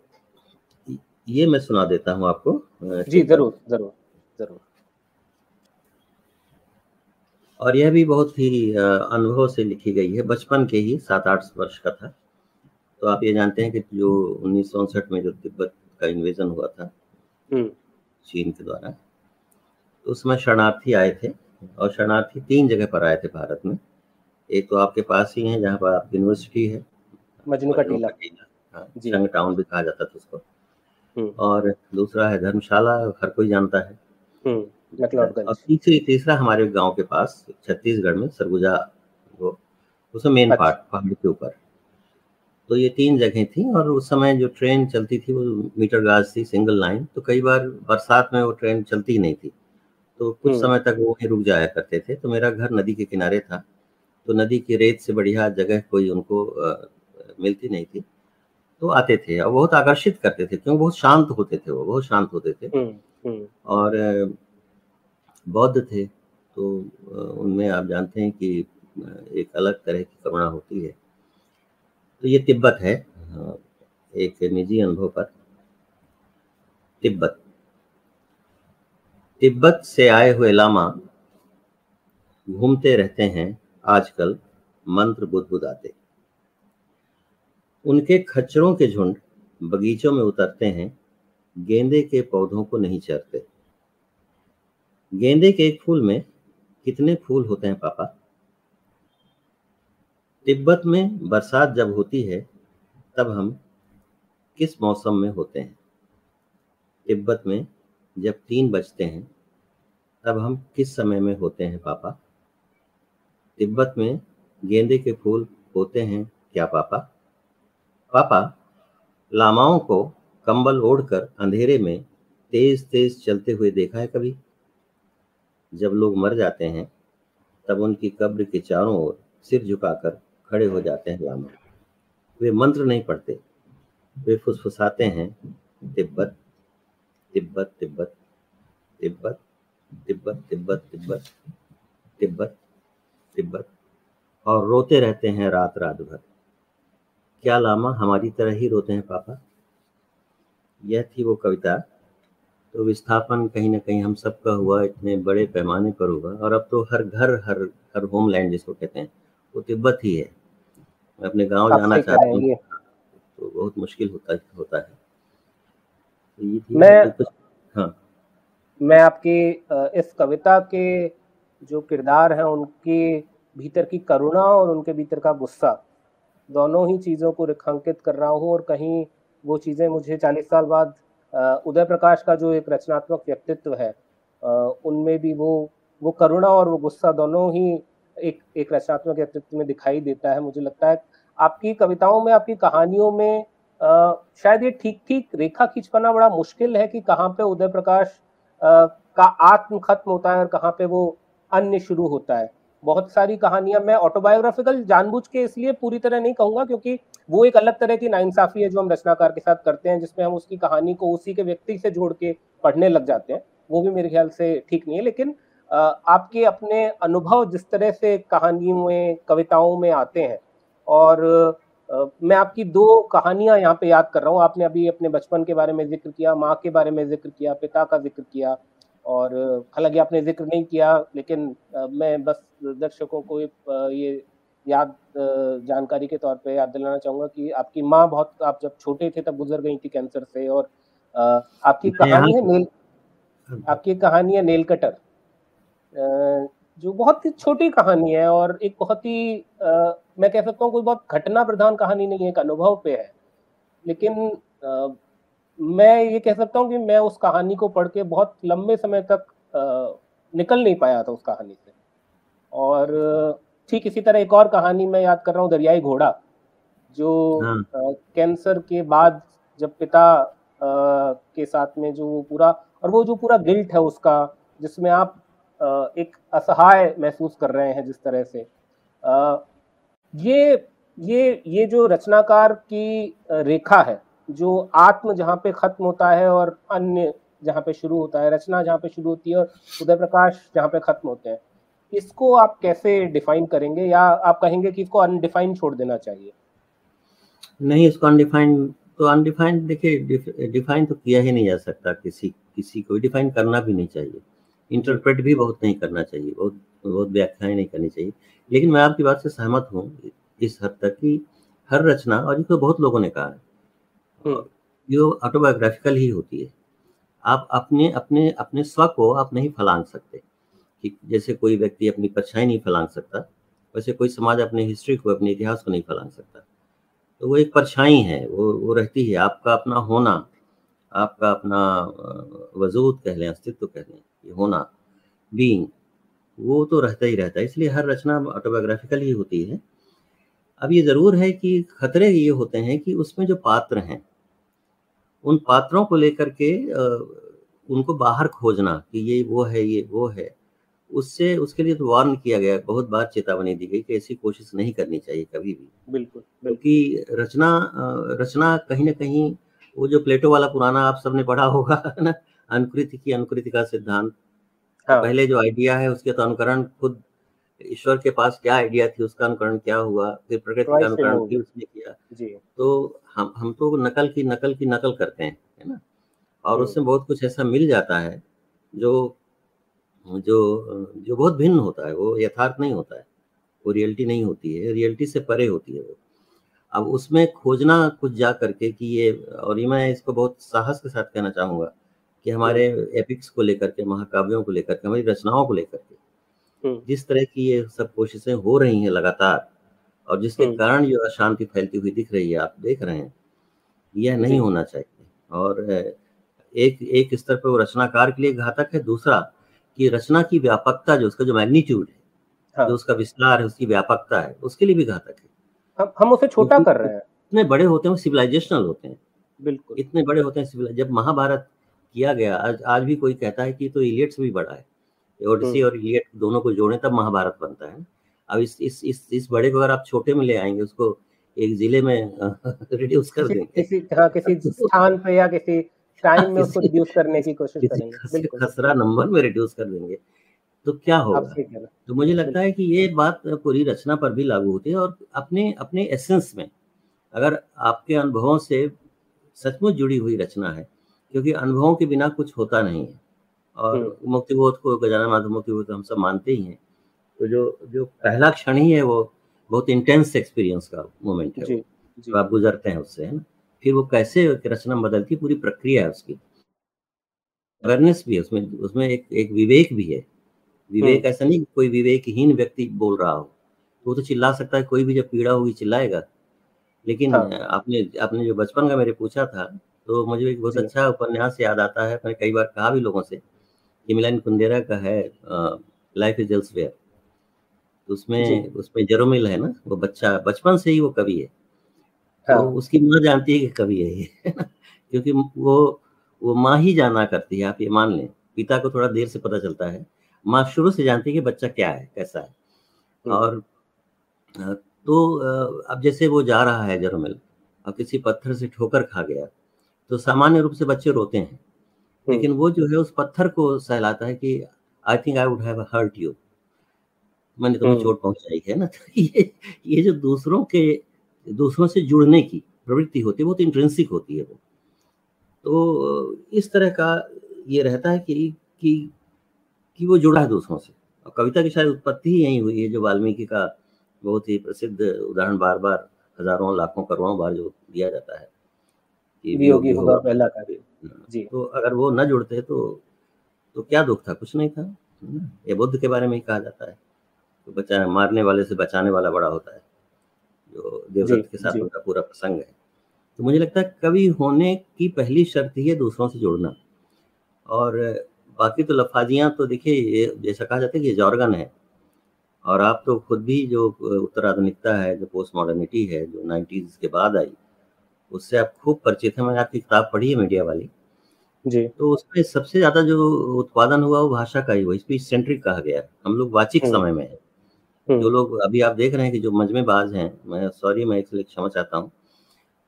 S3: ये मैं सुना देता हूँ आपको
S2: जी ज़रूर ज़रूर ज़रूर।
S3: और यह भी बहुत ही अनुभव से लिखी गई है। बचपन के ही सात आठ वर्ष का था। तो आप ये जानते हैं कि जो उन्नीस सौ उनसठ में जो तिब्बत का इन्वेजन हुआ था हम्म। चीन के द्वारा तो उसमें शरणार्थी आए थे और शरणार्थी तीन जगह पर आए थे भारत में। एक तो आपके पास ही है जहाँ पर आप यूनिवर्सिटी है।
S2: मजनू का टीला।
S3: हाँ जंग टाउन भी कहा जाता था उसको। हम्म। और दूसरा है धर्मशाला हर कोई जानता है।
S2: हम्म,
S3: और तीसरी तीसरा हमारे गाँव के पास छत्तीसगढ़ में सरगुजा वो उसमें मेन अच्छा। पार्ट पहाड़ के ऊपर। तो ये तीन जगह थी और उस समय जो ट्रेन चलती थी वो मीटर गाज थी सिंगल लाइन तो कई बार बरसात में वो ट्रेन चलती ही नहीं थी। तो कुछ हम्म। समय तक वो वहीं रुक जाया करते थे। तो मेरा घर नदी के किनारे था। तो नदी की रेत से बढ़िया जगह कोई उनको आ, मिलती नहीं थी। तो आते थे और बहुत आकर्षित करते थे क्योंकि बहुत शांत होते थे वो बहुत शांत होते थे। हम्म, हम्म। और बौद्ध थे तो उनमें आप जानते हैं कि एक अलग तरह की करुणा होती है। तो ये तिब्बत है एक निजी अनुभव पर। तिब्बत। तिब्बत से आए हुए लामा घूमते रहते हैं आजकल मंत्र बुदबुदाते उनके खच्चरों के झुंड बगीचों में उतरते हैं, गेंदे के पौधों को नहीं चरते। गेंदे के एक फूल में कितने फूल होते हैं पापा? तिब्बत में बरसात जब होती है, तब हम किस मौसम में होते हैं? तिब्बत में जब तीन बजते हैं, तब हम किस समय में होते हैं पापा? तिब्बत में गेंदे के फूल होते हैं क्या पापा? पापा, लामाओं को कंबल ओढ़कर अंधेरे में तेज तेज चलते हुए देखा है कभी? जब लोग मर जाते हैं, तब उनकी कब्र के चारों ओर सिर झुकाकर खड़े हो जाते हैं लामा वे मंत्र नहीं पढ़ते। वे फुसफुसाते हैं, तिब्बत तिब्बत तिब्बत तिब्बत तिब्बत तिब्बत तिब्बत तिब्बत तिब्बत, और रोते रहते हैं रात रात भर। क्या लामा हमारी तरह ही रोते हैं, पापा? यह थी वो कविता। तो विस्थापन कहीं ना कहीं हम सबका हुआ इतने बड़े पैमाने पर हुआ। और अब तो हर घर हर हर होमलैंड जिसको कहते हैं वो तिब्बत ही है। मैं अपने गाँव जाना चाहता हूँ। तो बहुत मुश्किल होता होता है।
S2: तो ये मैं हाँ। मैं आपकी इस कविता के जो किरदार हैं उनके भीतर की करुणा और उनके भीतर का गुस्सा दोनों ही चीज़ों को रेखांकित कर रहा हूँ और कहीं वो चीज़ें मुझे चालीस साल बाद उदय प्रकाश का जो एक रचनात्मक व्यक्तित्व है उनमें भी वो वो करुणा और वो गुस्सा दोनों ही एक एक रचनात्मक व्यक्तित्व में दिखाई देता है मुझे लगता है। आपकी कविताओं में आपकी कहानियों में आ, शायद ये ठीक ठीक रेखा खींच पाना बड़ा मुश्किल है कि कहाँ पे उदय प्रकाश आ, का आत्म खत्म होता है और कहाँ पे वो अन्य शुरू होता है। बहुत सारी कहानियाँ मैं ऑटोबायोग्राफिकल जानबूझ के इसलिए पूरी तरह नहीं कहूँगा क्योंकि वो एक अलग तरह की नाइंसाफी है जो हम रचनाकार के साथ करते हैं, जिसमें हम उसकी कहानी को उसी के व्यक्ति से जोड़ के पढ़ने लग जाते हैं। वो भी मेरे ख्याल से ठीक नहीं है, लेकिन आपके अपने अनुभव जिस तरह से कहानियों में, कविताओं में आते हैं और मैं आपकी दो कहानियाँ यहाँ पे याद कर रहा हूँ। आपने अभी अपने बचपन के बारे में ज़िक्र किया, माँ के बारे में ज़िक्र किया, पिता का ज़िक्र किया और हालाँकि आपने ज़िक्र नहीं किया लेकिन मैं बस दर्शकों को ये याद जानकारी के तौर पे याद दिलाना चाहूँगा कि आपकी माँ बहुत आप जब छोटे थे तब गुजर गई थी कैंसर से और आपकी कहानी है नेल आपकी कहानी है नेल कटर जो बहुत ही छोटी कहानी है और एक बहुत ही मैं कह सकता हूँ कोई बहुत घटना प्रधान कहानी नहीं है एक अनुभव पे है। लेकिन मैं ये कह सकता हूँ कि मैं उस कहानी को पढ़ के बहुत लंबे समय तक आ, निकल नहीं पाया था उस कहानी से और ठीक इसी तरह एक और कहानी मैं याद कर रहा हूँ दरियाई घोड़ा जो हाँ। कैंसर के बाद जब पिता आ, के साथ में जो पूरा और वो जो पूरा गिल्ट है उसका जिसमें आप एक असहाय महसूस कर रहे हैं जिस तरह से ये ये ये जो रचनाकार की रेखा है जो आत्म जहाँ पे खत्म होता है और अन्य जहाँ पे शुरू होता है, रचना जहाँ पे शुरू होती है और उदय प्रकाश जहाँ पे खत्म होते हैं। इसको आप कैसे डिफाइन करेंगे या आप कहेंगे कि इसको अनडिफाइन छोड़ देना चाहिए?
S3: नहीं, इसको अनडिफाइंड तो अनडिफाइंड देखिए डिफाइन तो किया ही नहीं जा सकता किसी किसी को डिफाइन करना भी नहीं चाहिए। इंटरप्रेट भी बहुत नहीं करना चाहिए, बहुत बहुत व्याख्याएँ नहीं करनी चाहिए। लेकिन मैं आपकी बात से सहमत हूँ इस हद तक कि हर रचना, और जिसको बहुत लोगों ने कहा है। जो ऑटोबायोग्राफिकल ही होती है। आप अपने अपने अपने स्व को आप नहीं फैलान सकते कि जैसे कोई व्यक्ति अपनी परछाई नहीं फैलान सकता, वैसे कोई समाज अपने हिस्ट्री को, अपने इतिहास को नहीं फैलान सकता। तो वो एक परछाई है, वो वो रहती है, आपका अपना होना, आपका अपना वजूद कह लें, अस्तित्व कह लें, ये होना बीइंग वो तो रहता ही रहता है, इसलिए हर रचना ऑटोबायोग्राफिकल ही होती है। अब ये ज़रूर है कि खतरे ये होते हैं कि उसमें जो पात्र हैं उन पात्रों को लेकर के उनको बाहर खोजना कि ये वो है ये वो है उससे उसके लिए तो वार्न किया गया बहुत बार चेतावनी दी गई कि ऐसी कोशिश नहीं करनी चाहिए कभी भी।
S2: बिल्कुल
S3: क्योंकि रचना रचना कहीं ना कहीं वो जो प्लेटो वाला पुराना आप सबने पढ़ा होगा ना अनुकृति की अनुकृति का सिद्धांत। हाँ। पहले जो आइडिया है उसके तो अनुकरण खुद ईश्वर के पास क्या आइडिया थी उसका अनुकरण क्या हुआ फिर प्रकृति का अनुकरण भी उसने किया। जी। तो हम हम तो नकल की नकल की नकल करते हैं है ना और हम्म। उसमें बहुत कुछ ऐसा मिल जाता है जो जो जो बहुत भिन्न होता है वो यथार्थ नहीं होता है वो रियलिटी नहीं होती है रियलिटी से परे होती है वो अब उसमें खोजना कुछ जा करके कि ये और ये मैं इसको बहुत साहस के साथ कहना चाहूँगा कि हमारे एपिक्स को लेकर के महाकाव्यों को लेकर के हमारी रचनाओं को लेकर के हम्म। जिस तरह की ये सब कोशिशें हो रही हैं लगातार और जिसके। कारण जो अशांति फैलती हुई दिख रही है आप देख रहे हैं यह नहीं होना चाहिए। और एक एक स्तर पर वो रचनाकार के लिए घातक है दूसरा कि रचना की व्यापकता जो उसका जो मैग्नीट्यूड है हाँ। जो उसका विस्तार है उसकी व्यापकता है उसके लिए भी घातक है।
S2: हम हम उसे छोटा कर रहे हैं।
S3: इतने बड़े होते हैं सिविलाइजेशनल होते हैं।
S2: बिल्कुल।
S3: इतने बड़े होते हैं जब महाभारत किया गया आज आज भी कोई कहता है कि तो इलियट से भी बड़ा है ओडिसी हम्म। और इलियट दोनों को जोड़े तब महाभारत बनता है। अब इस इस इस इस बड़े को अगर आप छोटे में ले आएँगे उसको एक ज़िले में रिड्यूस [laughs] कर देंगे।
S2: किसी हाँ, किसी [laughs] स्थान पे या किसी टाइम में उसको रिड्यूस करने की कोशिश करेंगे।
S3: खसरा नंबर में रिड्यूस कर देंगे। तो क्या होगा? तो मुझे लगता है कि ये बात पूरी रचना पर भी लागू होती है और अपने अपने एसेंस में अगर आपके अनुभवों से सचमुच जुड़ी हुई रचना है क्योंकि अनुभवों के बिना कुछ होता नहीं है। और हम्म। मुक्तिबोध को गजानन माधव मुक्तिबोध हम सब मानते ही हैं। तो जो जो पहला क्षण ही है वो बहुत इंटेंस एक्सपीरियंस का मोमेंट है जी, जी. तो आप गुजरते हैं उससे है ना? फिर वो कैसे रचना बदलती पूरी प्रक्रिया है उसकी। अवेयरनेस भी है उसमें उसमें एक एक विवेक भी है। विवेक हम्म। ऐसा नहीं कोई विवेकहीन व्यक्ति बोल रहा हो। वो तो चिल्ला सकता है कोई भी जब पीड़ा होगी चिल्लाएगा। लेकिन हाँ। आपने आपने जो बचपन का मेरे पूछा था तो मुझे एक बहुत अच्छा उपन्यास याद आता है मैंने कई बार कहा भी लोगों से कि मिलन कुंदेरा का है लाइफ इज़ एल्सवेयर उसमें उसमें जरोमिल है ना? वो बच्चा बचपन से ही वो कवि है। हाँ। तो उसकी माँ जानती है कि कवि है ये। [laughs] क्योंकि वो वो माँ ही जाना करती है आप ये मान लें। पिता को थोड़ा देर से पता चलता है। माँ शुरू से जानती है कि बच्चा क्या है कैसा है। हम्म। और तो अब जैसे वो जा रहा है जरोमिल और किसी पत्थर से ठोकर खा गया तो सामान्य रूप से बच्चे रोते हैं। लेकिन हम्म। वो जो है उस पत्थर को सहलाता है कि I think I would have hurt you मैंने तुम्हें चोट पहुंचाई है ना? [laughs] तो ये ये जो दूसरों के दूसरों से जुड़ने की प्रवृत्ति होती है बहुत इंट्रेंसिक होती है वो। तो इस तरह का ये रहता है कि कि कि वो जुड़ा है दूसरों से। और कविता की शायद उत्पत्ति ही यही हुई है जो वाल्मीकि का बहुत ही प्रसिद्ध उदाहरण बार बार हज़ारों लाखों करोड़ों बार जो दिया जाता है
S2: कि वियोगी होगा पहला कार्य।
S3: हाँ, जी। तो अगर वो न जुड़ते तो तो क्या दुख था? कुछ नहीं था ये बुद्ध के बारे में ही कहा जाता है। तो बचा मारने वाले से बचाने वाला बड़ा होता है जो देवदत्त के साथ उनका पूरा प्रसंग है। तो मुझे लगता है कवि होने की पहली शर्त ही है दूसरों से जुड़ना। और बाकी तो लफाजियाँ तो देखिए ये जैसा कहा जाता है कि ये जॉर्गन है। और आप तो खुद भी जो उत्तर आधुनिकता है जो पोस्ट मॉडर्निटी है जो नाइन्टीज के बाद आई उससे आप खूब परिचित हैं। मैंने आपकी किताब पढ़ी है मीडिया वाली।
S2: जी।
S3: तो उसमें सबसे ज़्यादा जो उत्पादन हुआ वो भाषा का ही हुआ स्पीच सेंट्रिक कहा गया हम लोग वाचिक
S2: हम्म।
S3: समय में है। जो लोग अभी आप देख रहे हैं कि जो मजमेबाज हैं मैं सॉरी मैं इसलिए क्षमा चाहता हूँ।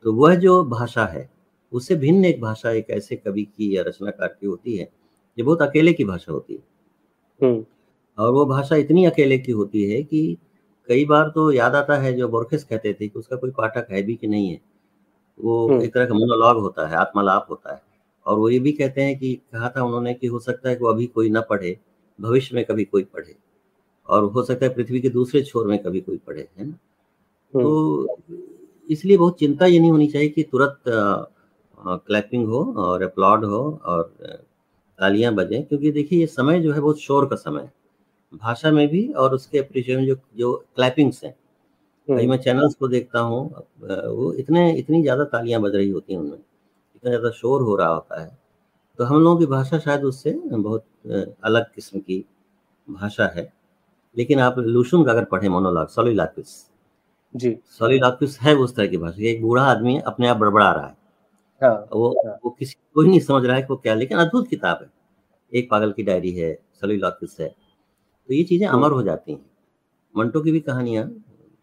S3: तो वह जो भाषा है उससे भिन्न एक भाषा एक ऐसे कवि की या रचनाकार की होती है जो बहुत अकेले की भाषा होती है।
S2: हम्म।
S3: और वो भाषा इतनी अकेले की होती है कि कई बार तो याद आता है जो बोरखेस कहते थे कि उसका कोई पाठक है भी कि नहीं है। वो
S2: हम्म।
S3: एक तरह का मोनोलॉग होता है आत्मालाप होता है। और वो ये भी कहते हैं कि कहा था उन्होंने कि हो सकता है कि वो अभी कोई ना पढ़े भविष्य में कभी कोई पढ़े। और हो सकता है पृथ्वी के दूसरे छोर में कभी कोई पढ़े है ना?
S2: हम्म।
S3: तो इसलिए बहुत चिंता ये नहीं होनी चाहिए कि तुरंत क्लैपिंग हो और अपलॉड हो और तालियाँ बजें क्योंकि देखिए ये समय जो है बहुत शोर का समय है। भाषा में भी और उसके अप्रिशिएशन जो जो क्लैपिंग्स हैं। कई
S2: हम्म।
S3: मैं चैनल्स को देखता हूँ वो इतने इतनी ज़्यादा तालियाँ बज रही होती हैं उनमें इतना ज़्यादा शोर हो रहा होता है। तो हम लोगों की भाषा शायद उससे बहुत अलग किस्म की भाषा है। लेकिन आप लूशुन का अगर पढ़े मोनोलॉग सोलिलाक्विस
S2: जी।
S3: सोलिलाक्विस है उस तरह की भाषा एक बूढ़ा आदमी अपने आप बड़बड़ा रहा है।
S2: हाँ
S3: वो
S2: हाँ।
S3: वो किसी कोई नहीं समझ रहा है कि वो क्या लेकिन अद्भुत किताब है। एक पागल की डायरी है सोलिलाक्विस है। तो ये चीज़ें अमर हो जाती हैं। मंटो की भी कहानियाँ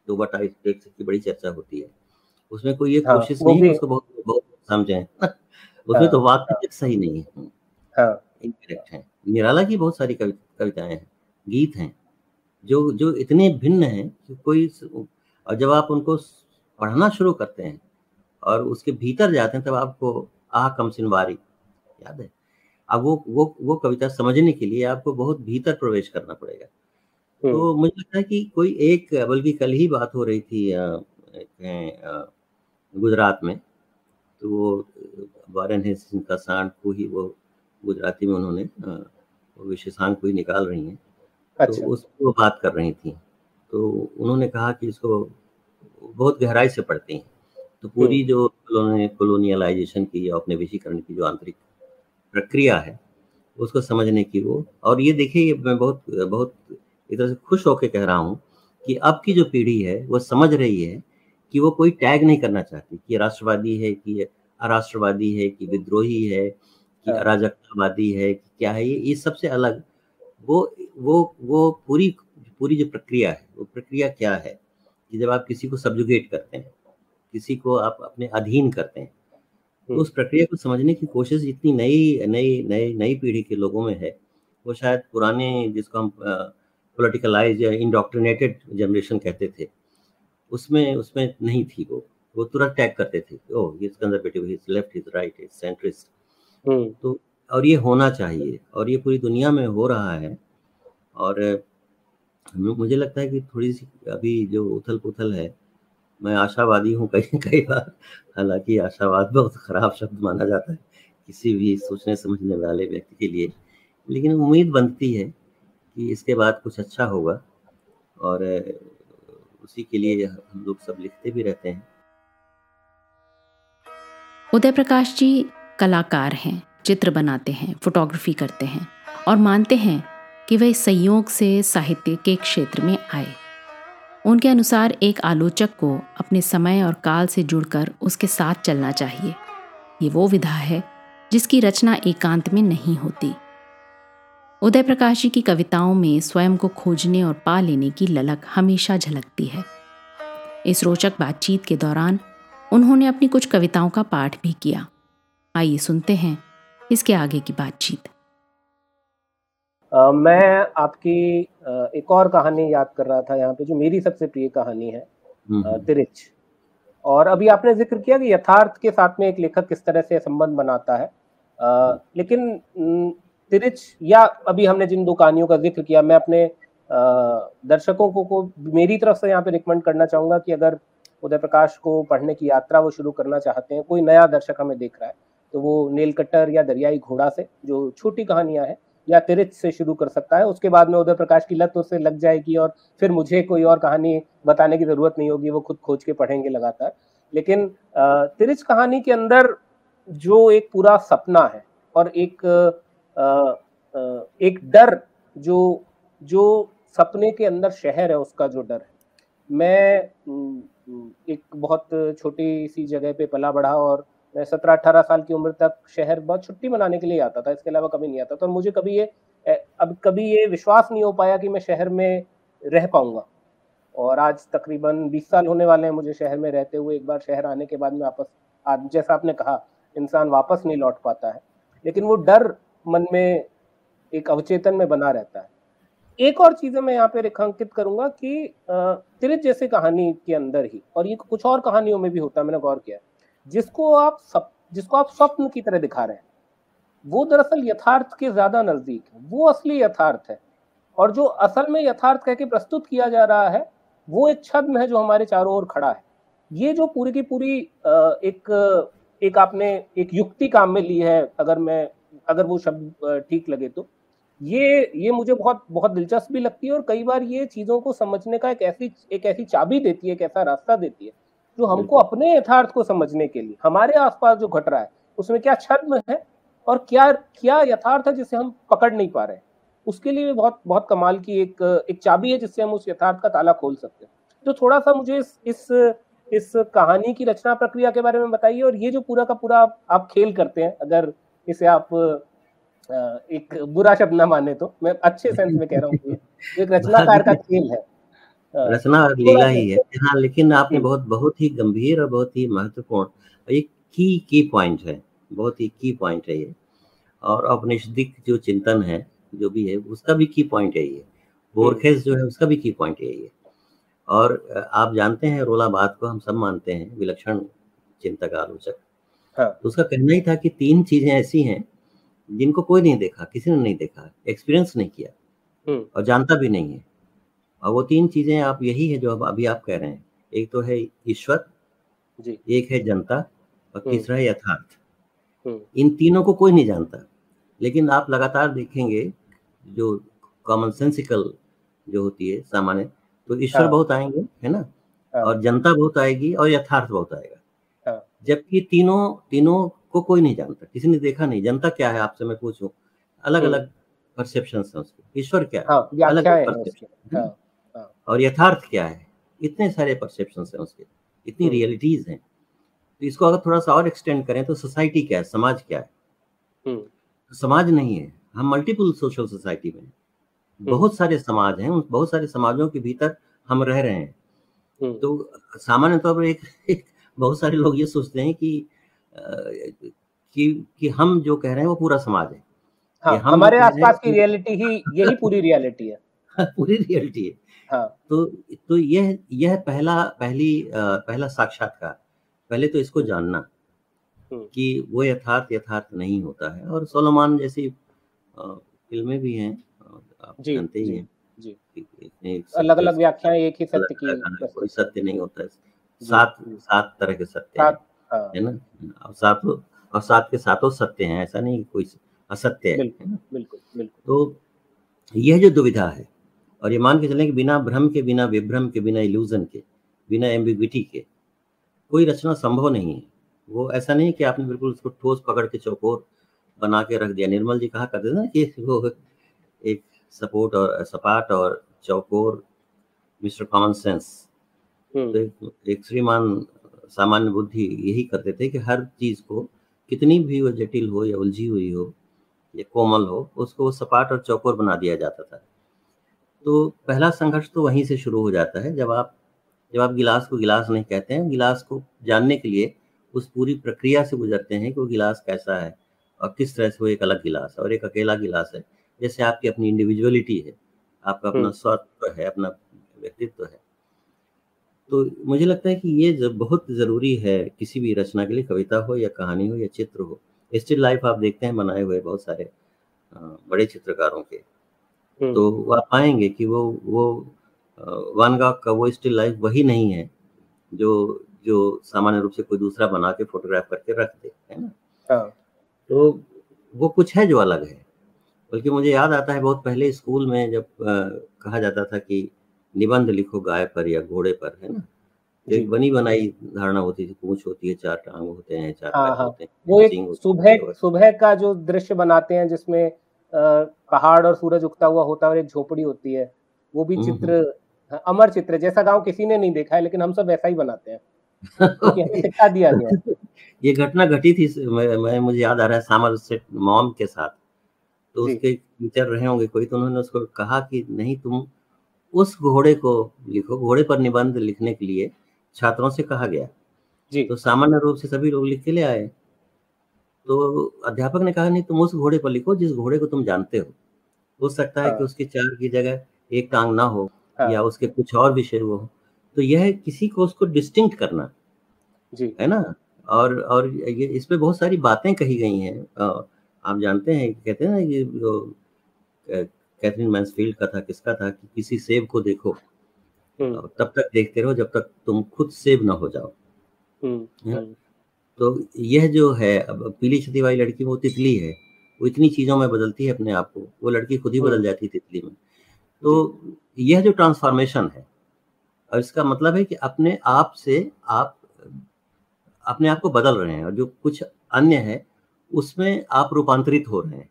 S3: दो बटा एक की बड़ी चर्चा होती है। उसमें कोई ये
S2: हाँ,
S3: कोशिश नहीं है उसको बहुत बहुत समझें। [laughs] उसमें तो वाक्य सही नहीं है।
S2: हाँ।
S3: इनकरेक्ट है। निराला की बहुत सारी कवि कविताएँ हैं गीत हैं। जो जो इतने भिन्न हैं कि कोई और जब आप उनको पढ़ना शुरू करते हैं और उसके भीतर जाते हैं तब आपको आह कम सिनवारी याद है? अब वो वो वो कविता समझने के लिए आपको बहुत भीतर प्रवेश करना पड़ेगा।
S2: हम्म।
S3: तो मुझे लगता है कि कोई एक बल्कि कल ही बात हो रही थी गुजरात में तो वो वारन है का सांड को ही वो गुजराती में उन्होंने विशेषांक को ही निकाल रही हैं। तो
S2: अच्छा।
S3: उस वो बात कर रही थी। तो उन्होंने कहा कि इसको बहुत गहराई से पढ़ती हैं। तो पूरी जो उन्होंने कॉलोनियलाइजेशन की या औपनिवेशीकरण की जो आंतरिक प्रक्रिया है उसको समझने की वो और ये देखिए मैं बहुत बहुत एक तरह से खुश होकर कह रहा हूँ कि अब की जो पीढ़ी है वो समझ रही है कि वो कोई टैग नहीं करना चाहती कि राष्ट्रवादी है कि अराष्ट्रवादी है कि विद्रोही है कि
S2: हाँ।
S3: अराजकतावादी है कि क्या है ये ये सबसे अलग वो वो वो पूरी पूरी जो प्रक्रिया है वो प्रक्रिया क्या है कि जब आप किसी को सब्जुगेट करते हैं किसी को आप अपने अधीन करते हैं तो उस प्रक्रिया को समझने की कोशिश जितनी नई नई नई नई पीढ़ी के लोगों में है वो शायद पुराने जिसको हम पोलिटिकलाइज या इंडोक्ट्रिनेटेड जनरेशन कहते थे उसमें उसमें नहीं थी वो। वो तुरंत टैग करते थे ओह ये conservative is left is right is centrist
S2: hmm.
S3: तो और ये होना चाहिए, और ये पूरी दुनिया में हो रहा है। और मुझे लगता है कि थोड़ी सी अभी जो उथल पुथल है, मैं आशावादी हूँ कई कई बार। हालाँकि आशावाद बहुत खराब शब्द माना जाता है, किसी भी सोचने समझने वाले व्यक्ति के लिए। लेकिन उम्मीद बनती है कि इसके बाद कुछ अच्छा होगा, और उसी के लिए हम लोग सब लिखते भी रहते हैं।
S1: उदय प्रकाश जी कलाकार हैं। चित्र बनाते हैं फोटोग्राफी करते हैं और मानते हैं कि वे संयोग से साहित्य के क्षेत्र में आए। उनके अनुसार एक आलोचक को अपने समय और काल से जुड़कर उसके साथ चलना चाहिए। ये वो विधा है जिसकी रचना एकांत में नहीं होती। उदय प्रकाश जी की कविताओं में स्वयं को खोजने और पा लेने की ललक हमेशा झलकती है। इस रोचक बातचीत के दौरान उन्होंने अपनी कुछ कविताओं का पाठ भी किया। आइए सुनते हैं इसके आगे की बातचीत।
S2: मैं आपकी एक और कहानी याद कर रहा था यहाँ पे जो मेरी सबसे प्रिय कहानी है
S3: हम्म,
S2: तिरिच। और अभी आपने ज़िक्र किया कि यथार्थ के साथ में एक लेखक किस तरह से संबंध बनाता है। अ, लेकिन तिरिच या अभी हमने जिन दो कहानियों का ज़िक्र किया मैं अपने अ, दर्शकों को, को मेरी तरफ़ से यहाँ पे रिकमेंड करना चाहूँगा कि अगर उदय प्रकाश को पढ़ने की यात्रा वो शुरू करना चाहते हैं कोई नया दर्शक हमें देख रहा है तो वो नील कट्टर या दरियाई घोड़ा से, जो छोटी कहानियाँ हैं, या तिरिच से शुरू कर सकता है। उसके बाद में उदय प्रकाश की लत उससे लग जाएगी और फिर मुझे कोई और कहानी बताने की ज़रूरत नहीं होगी, वो खुद खोज के पढ़ेंगे लगातार। लेकिन तिरिच कहानी के अंदर जो एक पूरा सपना है और एक एक डर जो जो सपने के अंदर शहर है, उसका जो डर है। मैं एक बहुत छोटी सी जगह पे पला बढ़ा और मैं सत्रह अठारह साल की उम्र तक शहर बहुत छुट्टी मनाने के लिए आता था, इसके अलावा कभी नहीं आता था। और मुझे कभी ये अब कभी ये विश्वास नहीं हो पाया कि मैं शहर में रह पाऊँगा। और आज तकरीबन 20 साल होने वाले हैं मुझे शहर में रहते हुए, एक बार शहर आने के बाद में वापस, आज जैसा आपने कहा, इंसान वापस नहीं लौट पाता है। लेकिन वो डर मन में एक अवचेतन में बना रहता है। एक और चीज़ें मैं यहाँ पे रेखांकित करूँगा कि तिरत जैसे कहानी के अंदर ही, और ये कुछ और कहानियों में भी होता है, मैंने गौर किया जिसको आप सब, जिसको आप स्वप्न की तरह दिखा रहे हैं, वो दरअसल यथार्थ के ज़्यादा नज़दीक है, वो असली यथार्थ है। और जो असल में यथार्थ कह के प्रस्तुत किया जा रहा है, वो एक छद्म है जो हमारे चारों ओर खड़ा है। ये जो पूरी की पूरी एक एक आपने एक युक्ति काम में ली है, अगर मैं, अगर वो शब्द ठीक लगे तो ये ये मुझे बहुत बहुत दिलचस्प भी लगती है और कई बार ये चीज़ों को समझने का एक ऐसी एक ऐसी चाबी देती है, एक ऐसा रास्ता देती है जो हमको अपने यथार्थ को समझने के लिए हमारे आसपास जो घट रहा है उसमें क्या छद्म है और क्या क्या यथार्थ है जिसे हम पकड़ नहीं पा रहे उसके लिए बहुत बहुत कमाल की एक एक चाबी है जिससे हम उस यथार्थ का ताला खोल सकते हैं। तो थोड़ा सा मुझे इस इस इस कहानी की रचना प्रक्रिया के बारे में बताइए और ये जो पूरा का पूरा आप खेल करते हैं अगर इसे आप एक बुरा शब्द ना माने तो मैं अच्छे सेंस में कह रहा हूँ एक [laughs] रचनाकार का खेल है।
S3: रचना और लीला ही है। हाँ लेकिन आपने बहुत बहुत ही गंभीर और बहुत ही महत्वपूर्ण एक की की पॉइंट है। बहुत ही की पॉइंट है ये। और औपनिषदिक जो चिंतन है जो भी है उसका भी की पॉइंट है ये। बोरखेस जो है उसका भी की पॉइंट है ये। और आप जानते हैं रोला बात को हम सब मानते हैं विलक्षण चिंतक आलोचक। हाँ। तो उसका कहना ही था कि तीन चीज़ें ऐसी हैं जिनको कोई नहीं देखा किसी ने नहीं देखा एक्सपीरियंस नहीं किया। हम्म। और जानता भी नहीं है। और वो तीन चीज़ें आप यही है जो अभी आप कह रहे हैं। एक तो है ईश्वर एक है जनता और हम्म। तीसरा है यथार्थ। हम्म। इन तीनों को कोई नहीं जानता। लेकिन आप लगातार देखेंगे जो कॉमन सेंसिकल जो होती है सामान्य तो ईश्वर हाँ। बहुत आएँगे है ना? हाँ। और जनता बहुत आएगी और यथार्थ बहुत आएगा। हाँ। जबकि तीनों तीनों को कोई नहीं जानता। किसी ने देखा नहीं। जनता क्या है आपसे मैं पूछूँ? अलग अलग परसेप्शन है उसके। ईश्वर क्या है? हाँ, अलग परसेप्शन. और यथार्थ क्या है? इतने सारे परसेप्शन है उसके इतनी रियलिटीज हम्म। हैं। तो इसको अगर थोड़ा सा और एक्सटेंड करें तो सोसाइटी क्या है? समाज क्या है? हम्म। तो समाज नहीं है। हम मल्टीपल सोशल सोसाइटी में हम्म। बहुत सारे समाज हैं उन बहुत सारे समाजों के भीतर हम रह रहे हैं। तो सामान्य तौर पर एक, एक बहुत सारे लोग ये सोचते हैं कि कि कि हम जो कह रहे हैं वो पूरा समाज है।
S2: हाँ, हम हमारे आसपास की रियलिटी ही यही पूरी रियलिटी है। [laughs]
S3: पूरी रियलिटी है। हाँ. तो तो यह यह पहला पहली पहला साक्षात्कार। पहले तो इसको जानना हम्म। कि वो यथार्थ यथार्थ नहीं होता है और सोलोमान जैसी फ़िल्में भी हैं आप जानते ही हैं
S2: अलग अलग व्याख्याएँ एक ही सत्य की
S3: कोई सत्य नहीं होता है। सात सात तरह के सत्य हाँ। है। ना? और सातों और सात के सातों सत्य हैं ऐसा नहीं कोई असत्य है बिल्कुल बिल्कुल। तो यह जो दुविधा है और ये मान के चलें कि बिना भ्रम के बिना विभ्रम के बिना इल्यूजन के बिना एम्बिग्विटी के कोई रचना संभव नहीं है। वो ऐसा नहीं कि आपने बिल्कुल उसको ठोस पकड़ के चौकोर बना के रख दिया। निर्मल जी कहा करते थे ना कि वो एक सपोर्ट और सपाट और चौकोर मिस्टर कॉमन सेंस। तो एक, एक श्रीमान सामान्य बुद्धि यही करते थे कि हर चीज़ को कितनी भी वो जटिल हो या उलझी हुई हो या कोमल हो उसको वो सपाट और चौकोर बना दिया जाता था। तो पहला संघर्ष तो वहीं से शुरू हो जाता है जब आप जब आप गिलास को गिलास नहीं कहते हैं गिलास को जानने के लिए उस पूरी प्रक्रिया से गुजरते हैं कि वो गिलास कैसा है और किस तरह से वो एक अलग गिलास है और एक अकेला गिलास है। जैसे आपकी अपनी इंडिविजुअलिटी है आपका अपना स्वत्व है अपना व्यक्तित्व है। तो मुझे लगता है कि ये जब बहुत ज़रूरी है किसी भी रचना के लिए कविता हो या कहानी हो या चित्र हो स्टिल लाइफ आप देखते हैं बनाए हुए बहुत सारे बड़े चित्रकारों के। हम्म। तो आप पाएँगे कि वो वो वन गॉग का वो स्टिल लाइफ वही नहीं है जो जो सामान्य रूप से कोई दूसरा बना के फोटोग्राफ करके रख दे है ना? हाँ। तो वो कुछ है जो अलग है। बल्कि मुझे याद आता है बहुत पहले स्कूल में जब आ, कहा जाता था कि निबंध लिखो गाय पर या घोड़े पर है ना? एक बनी बनाई धारणा होती थी पूछ होती है चार टांग होते हैं चार हाँ, हाँ. होते हैं
S2: वो एक सुबह सुबह का जो दृश्य बनाते हैं जिसमें पहाड़ और सूरज उगता हुआ होता है और एक झोपड़ी होती है वो भी हम्म, चित्र हम्म। हाँ, अमर चित्र जैसा गाँव किसी ने नहीं देखा है लेकिन हम सब वैसा ही बनाते हैं। सिखा दिया गया [laughs]
S3: ये घटना घटी थी मैं, मैं मुझे याद आ रहा है सामर सेट मॉम के साथ। तो उसके टीचर रहे होंगे कोई तो उन्होंने उसको कहा कि नहीं तुम उस घोड़े को लिखो घोड़े पर निबंध लिखने के लिए छात्रों से कहा गया। जी। तो सामान्य रूप से सभी लोग लिख के ले आए। तो अध्यापक ने कहा नहीं तुम उस घोड़े पर लिखो जिस घोड़े को तुम जानते हो हो सकता है हाँ। कि उसकी चार की जगह एक टांग ना हो हाँ। या उसके कुछ और विषय वो हो तो यह किसी को उसको डिस्टिंक्ट करना जी है ना और और ये इस पे बहुत सारी बातें कही गई हैं आप जानते हैं कहते हैं ना कि जो कैथरीन मैंसफील्ड का था किसका था कि किसी सेब को देखो हम्म। तब तक देखते रहो जब तक तुम खुद सेब ना हो जाओ हम्म, हम्म। तो यह जो है अब पीली छती वाली लड़की वो तितली है वो इतनी चीज़ों में बदलती है अपने आप को वो लड़की खुद ही बदल जाती है तितली में। तो यह जो ट्रांसफॉर्मेशन है और इसका मतलब है कि अपने आप से आप अपने आप को बदल रहे हैं और जो कुछ अन्य है उसमें आप रूपांतरित हो रहे हैं।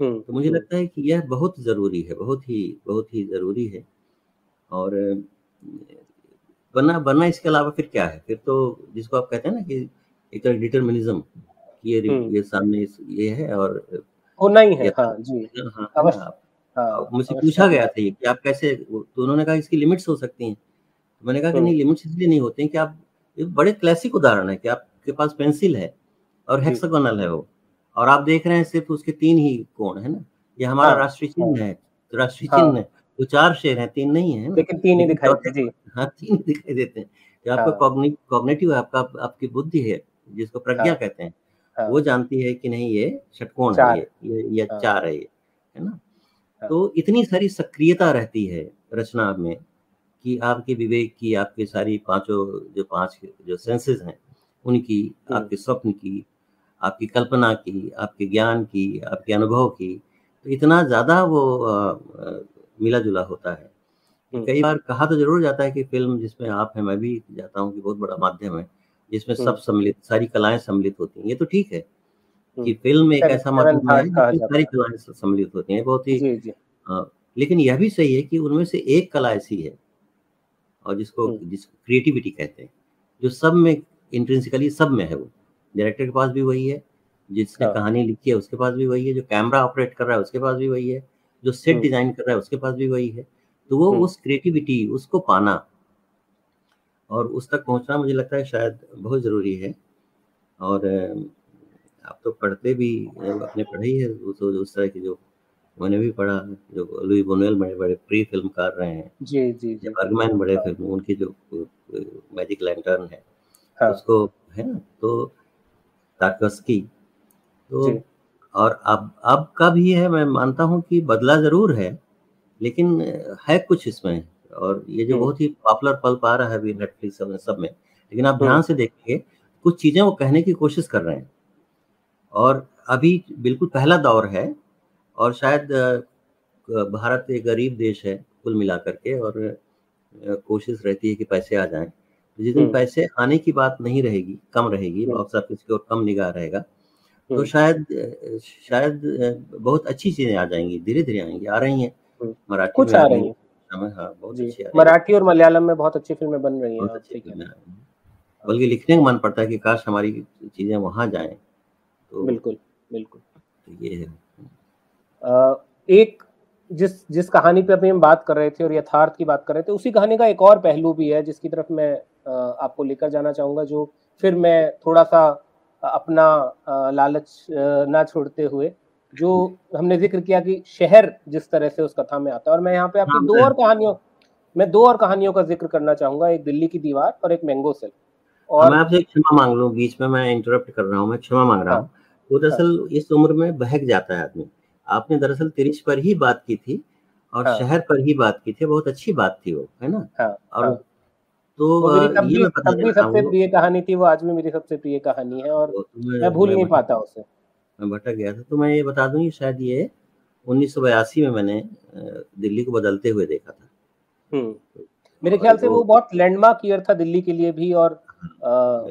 S3: हम्म, तो मुझे। लगता है कि यह बहुत ज़रूरी है बहुत ही बहुत ही ज़रूरी है। और बनना बनना इसके अलावा फिर क्या है? फिर तो जिसको आप कहते हैं ना कि एक तरह डिटर्मिनिज्म ये हम्म। ये सामने ये है और
S2: होना ही है हाँ जी।
S3: हाँ, हाँ, हाँ, हाँ मुझसे पूछा गया था कि आप कैसे तो उन्होंने कहा इसकी लिमिट्स हो सकती हैं। तो मैंने कहा कि नहीं लिमिट्स इसलिए नहीं होते हैं कि आप एक बड़े क्लासिक उदाहरण है कि आपके पास पेंसिल है और हेक्सागोनल है वो। और आप देख रहे हैं सिर्फ़ उसके तीन ही कोण है ना? ये हमारा हाँ, राष्ट्रीय चिन्ह हाँ, है तो राष्ट्रीय हाँ, चिन्ह है। वो चार शेर हैं तीन नहीं है
S2: लेकिन तीन ही दिखाई देते
S3: हैं हाँ तीन दिखाई देते हैं। आपका कॉग्निटिव आपका आपकी बुद्धि है। जिसको प्रज्ञा हाँ, कहते हैं हाँ, वो जानती है कि नहीं ये षटकोण है ये ये, हाँ, चार है ये है ना? हाँ, तो इतनी सारी सक्रियता रहती है रचना में कि आपके विवेक की आपके सारी पाँचों जो पाँच जो सेंसेस हैं उनकी हम्म। आपके स्वप्न की आपकी कल्पना की आपके ज्ञान की आपके अनुभव की तो इतना ज़्यादा वो मिला जुला होता है। हम्म। कई बार कहा तो ज़रूर जाता है कि फ़िल्म जिसमें आप हैं मैं भी जाता हूँ कि बहुत बड़ा माध्यम है जिसमें सब हम्म। सम्मिलित सारी कलाएँ सम्मिलित होती हैं। ये तो ठीक है कि फ़िल्म एक ऐसा माध्यम है जिसमें सारी कलाएँ सम्मिलित होती हैं। बहुत ही लेकिन यह भी सही है कि उनमें से एक कला ऐसी है और जिसको जिसको क्रिएटिविटी कहते हैं जो सब में इंट्रेंसिकली सब में है वो। डायरेक्टर के पास भी वही है जिसने हाँ। कहानी लिखी है उसके पास भी वही है जो कैमरा ऑपरेट कर रहा है उसके पास भी वही है जो सेट डिज़ाइन कर रहा है उसके पास भी वही है। तो वो उस क्रिएटिविटी उसको पाना और उस तक पहुँचना मुझे लगता है शायद बहुत ज़रूरी है। और आप तो पढ़ते भी अपने पढ़े ही है उस, उस तरह की जो मैंने भी पढ़ा जो लुई बोनेल बड़े बड़े प्री फिल्मकार रहे हैं।
S2: जी जी जी।
S3: बर्गमैन बड़े फ़िल्म उनकी जो मैजिक लैंटर्न है हाँ। उसको है ना तो ताकस्की तो और अब अब का भी है मैं मानता हूँ कि बदला ज़रूर है लेकिन है कुछ इसमें। और ये जो हम्म। बहुत ही पॉपुलर पल पा रहा है अभी नेटफ्लिक्स सब में सब में लेकिन आप ध्यान हम्म। से देखिए कुछ चीज़ें वो कहने की कोशिश कर रहे हैं और अभी बिल्कुल पहला दौर है और शायद भारत एक गरीब देश है कुल मिलाकर के और कोशिश रहती है कि पैसे आ जाएँ जिस दिन हम्म। पैसे आने की बात नहीं रहेगी कम रहेगी बॉक्स ऑफ़िस की ओर कम निगाह रहेगा तो। शायद शायद बहुत अच्छी चीज़ें आ जाएँगी धीरे धीरे आएँगी आ रही हैं।
S2: मराठी कुछ आ रही हैं हाँ बहुत अच्छी मराठी और मलयालम में बहुत अच्छी फ़िल्में बन रही हैं
S3: बल्कि लिखने का मन पड़ता है कि काश हमारी चीज़ें वहाँ जाएँ
S2: तो बिल्कुल बिल्कुल।
S3: तो ये है।
S2: एक जिस जिस कहानी पे अभी हम बात कर रहे थे और यथार्थ की बात कर रहे थे उसी कहानी का एक और पहलू भी है जिसकी तरफ़ मैं आपको लेकर जाना चाहूँगा जो फिर मैं थोड़ा सा अपना लालच ना छोड़ते हुए जो हमने ज़िक्र किया कि शहर जिस तरह से उस कथा में आता है। और मैं यहाँ पे आपकी हाँ, दो और कहानियों मैं दो और कहानियों का ज़िक्र करना चाहूँगा एक दिल्ली की दीवार और एक मैंगो सेल
S3: और मैं आपसे क्षमा मांग लू बीच में मैं इंटरप्ट कर रहा हूँ मैं क्षमा मांग रहा हूँ। वो हाँ। दरअसल इस उम्र में बहक जाता है आदमी। आपने दरअसल तिरिश पर ही बात की थी और हाँ। शहर पर ही बात की थी बहुत अच्छी बात थी वो है ना? हाँ, और हाँ।
S2: तो ये मैं तब सबसे प्रिय कहानी थी वो आज भी मेरी सबसे प्रिय कहानी है और तो मैं भूल नहीं पाता उसे।
S3: मैं भटक गया था तो मैं ये बता दूँ शायद ये उन्नीस में मैंने दिल्ली को बदलते हुए देखा था
S2: हम्म। मेरे ख्याल से वो बहुत लैंडमार्क ईयर था दिल्ली के लिए भी और हाँ,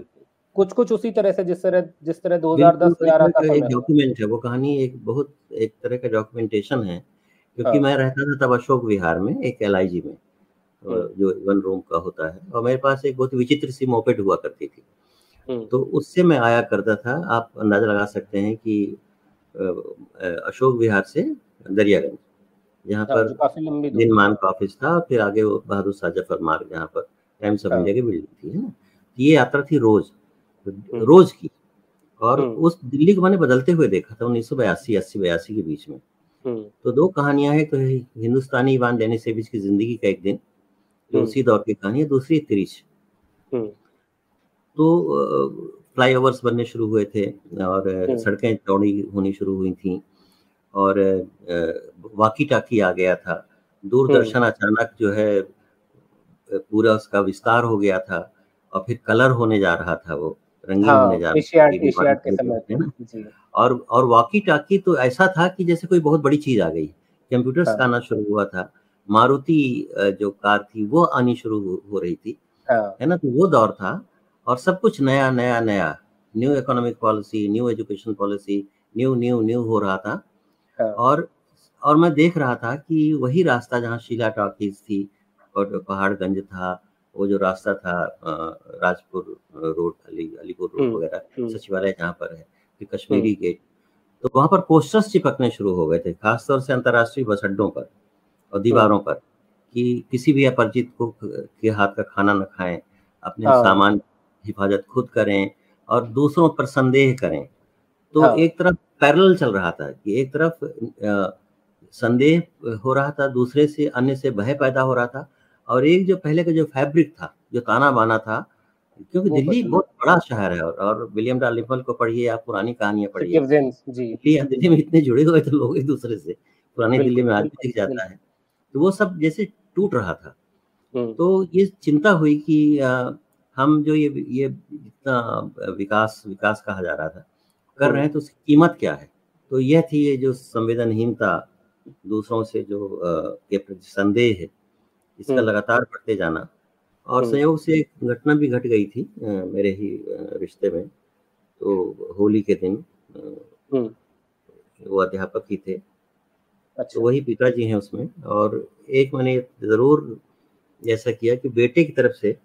S2: कुछ कुछ उसी तरह से जिस तरह जिस तरह 2010 11 का
S3: एक डॉक्यूमेंट है वो कहानी एक बहुत एक तरह का डॉक्यूमेंटेशन है क्योंकि हाँ। मैं रहता था तब अशोक विहार में एक एल में हाँ। जो वन रूम का होता है और मेरे पास एक बहुत विचित्र सी मोपेट हुआ करती थी। तो उससे मैं आया करता था आप अंदाज़ा लगा सकते हैं कि अशोक विहार से दरियागंज जहाँ हाँ, पर दिनमान का ऑफ़िस था फिर आगे वो बहादुर शाह ज़फ़र मार्ग जहाँ पर टाइम्स ऑफ़ इंडिया की बिल्डिंग थी है ना? ये यात्रा थी रोज हम्म। रोज की। और हम्म। उस दिल्ली को मैंने बदलते हुए देखा था उन्नीस सौ बयासी अस्सी बयासी के बीच में। तो दो कहानियाँ हैं तो हिंदुस्तानी इवान डेनिस सेविज की ज़िंदगी का एक दिन जो उसी दौर की कहानी है दूसरी त्रिश। तो फ्लाईओवर्स बनने शुरू हुए थे और हम्म। सड़कें चौड़ी होनी शुरू हुई थी और वाकी टाकी आ गया था दूरदर्शन हम्म। अचानक जो है पूरा उसका विस्तार हो गया था और फिर कलर होने जा रहा था वो रंगीन हाँ, होने जा रहा था और और वाकी टाकी तो ऐसा था कि जैसे कोई बहुत बड़ी चीज़ आ गई कंप्यूटर्स हाँ. आना शुरू हुआ था मारुति जो कार थी वो आनी शुरू हो रही थी हाँ. है ना तो वो दौर था और सब कुछ नया नया नया new economic policy new education policy new new new हो रहा था हाँ। और और मैं देख रहा था कि वही रास्ता जहाँ शीला टॉकीज थी और पहाड़गंज था वो जो रास्ता था राजपुर रोड अली अलीपुर रोड हम्म, वगैरह हम्म। सचिवालय जहाँ पर है फिर कश्मीरी गेट हम्म। तो वहाँ पर पोस्टर्स चिपकने शुरू हो गए थे खासतौर से अंतर्राष्ट्रीय बस अड्डों पर और दीवारों पर कि किसी भी अपरिचित को के हाथ का खाना न खाएँ अपने हाँ। सामान हिफाजत खुद करें और दूसरों पर संदेह करें। तो हाँ। एक तरफ़ पैरल चल रहा था कि एक तरफ़ संदेह हो रहा था दूसरे से अन्य से भय पैदा हो रहा था और एक जो पहले का जो फैब्रिक था जो ताना बाना था क्योंकि दिल्ली बहुत बड़ा शहर है और, और विलियम डालिपल को पढ़िए आप पुरानी कहानियाँ पढ़िए। दिल्ली दिल्ली में इतने जुड़े हुए थे लोग एक दूसरे से पुरानी दिल्ली में आज भी दिख जाता है। तो वो सब जैसे टूट रहा था। तो ये चिंता हुई कि हम जो ये ये इतना विकास विकास कहा जा रहा था कर रहे हैं तो उसकी कीमत क्या है तो यह थी ये जो संवेदनहीनता दूसरों से जो के प्रति संदेह है इसका हम्म। लगातार बढ़ते जाना और हम्म। संयोग से एक घटना भी घट गई थी मेरे ही रिश्ते में तो होली के दिन हम्म। वो अध्यापक ही थे अच्छा। तो वही पिताजी हैं उसमें और एक मैंने ज़रूर ऐसा किया कि बेटे की तरफ़ से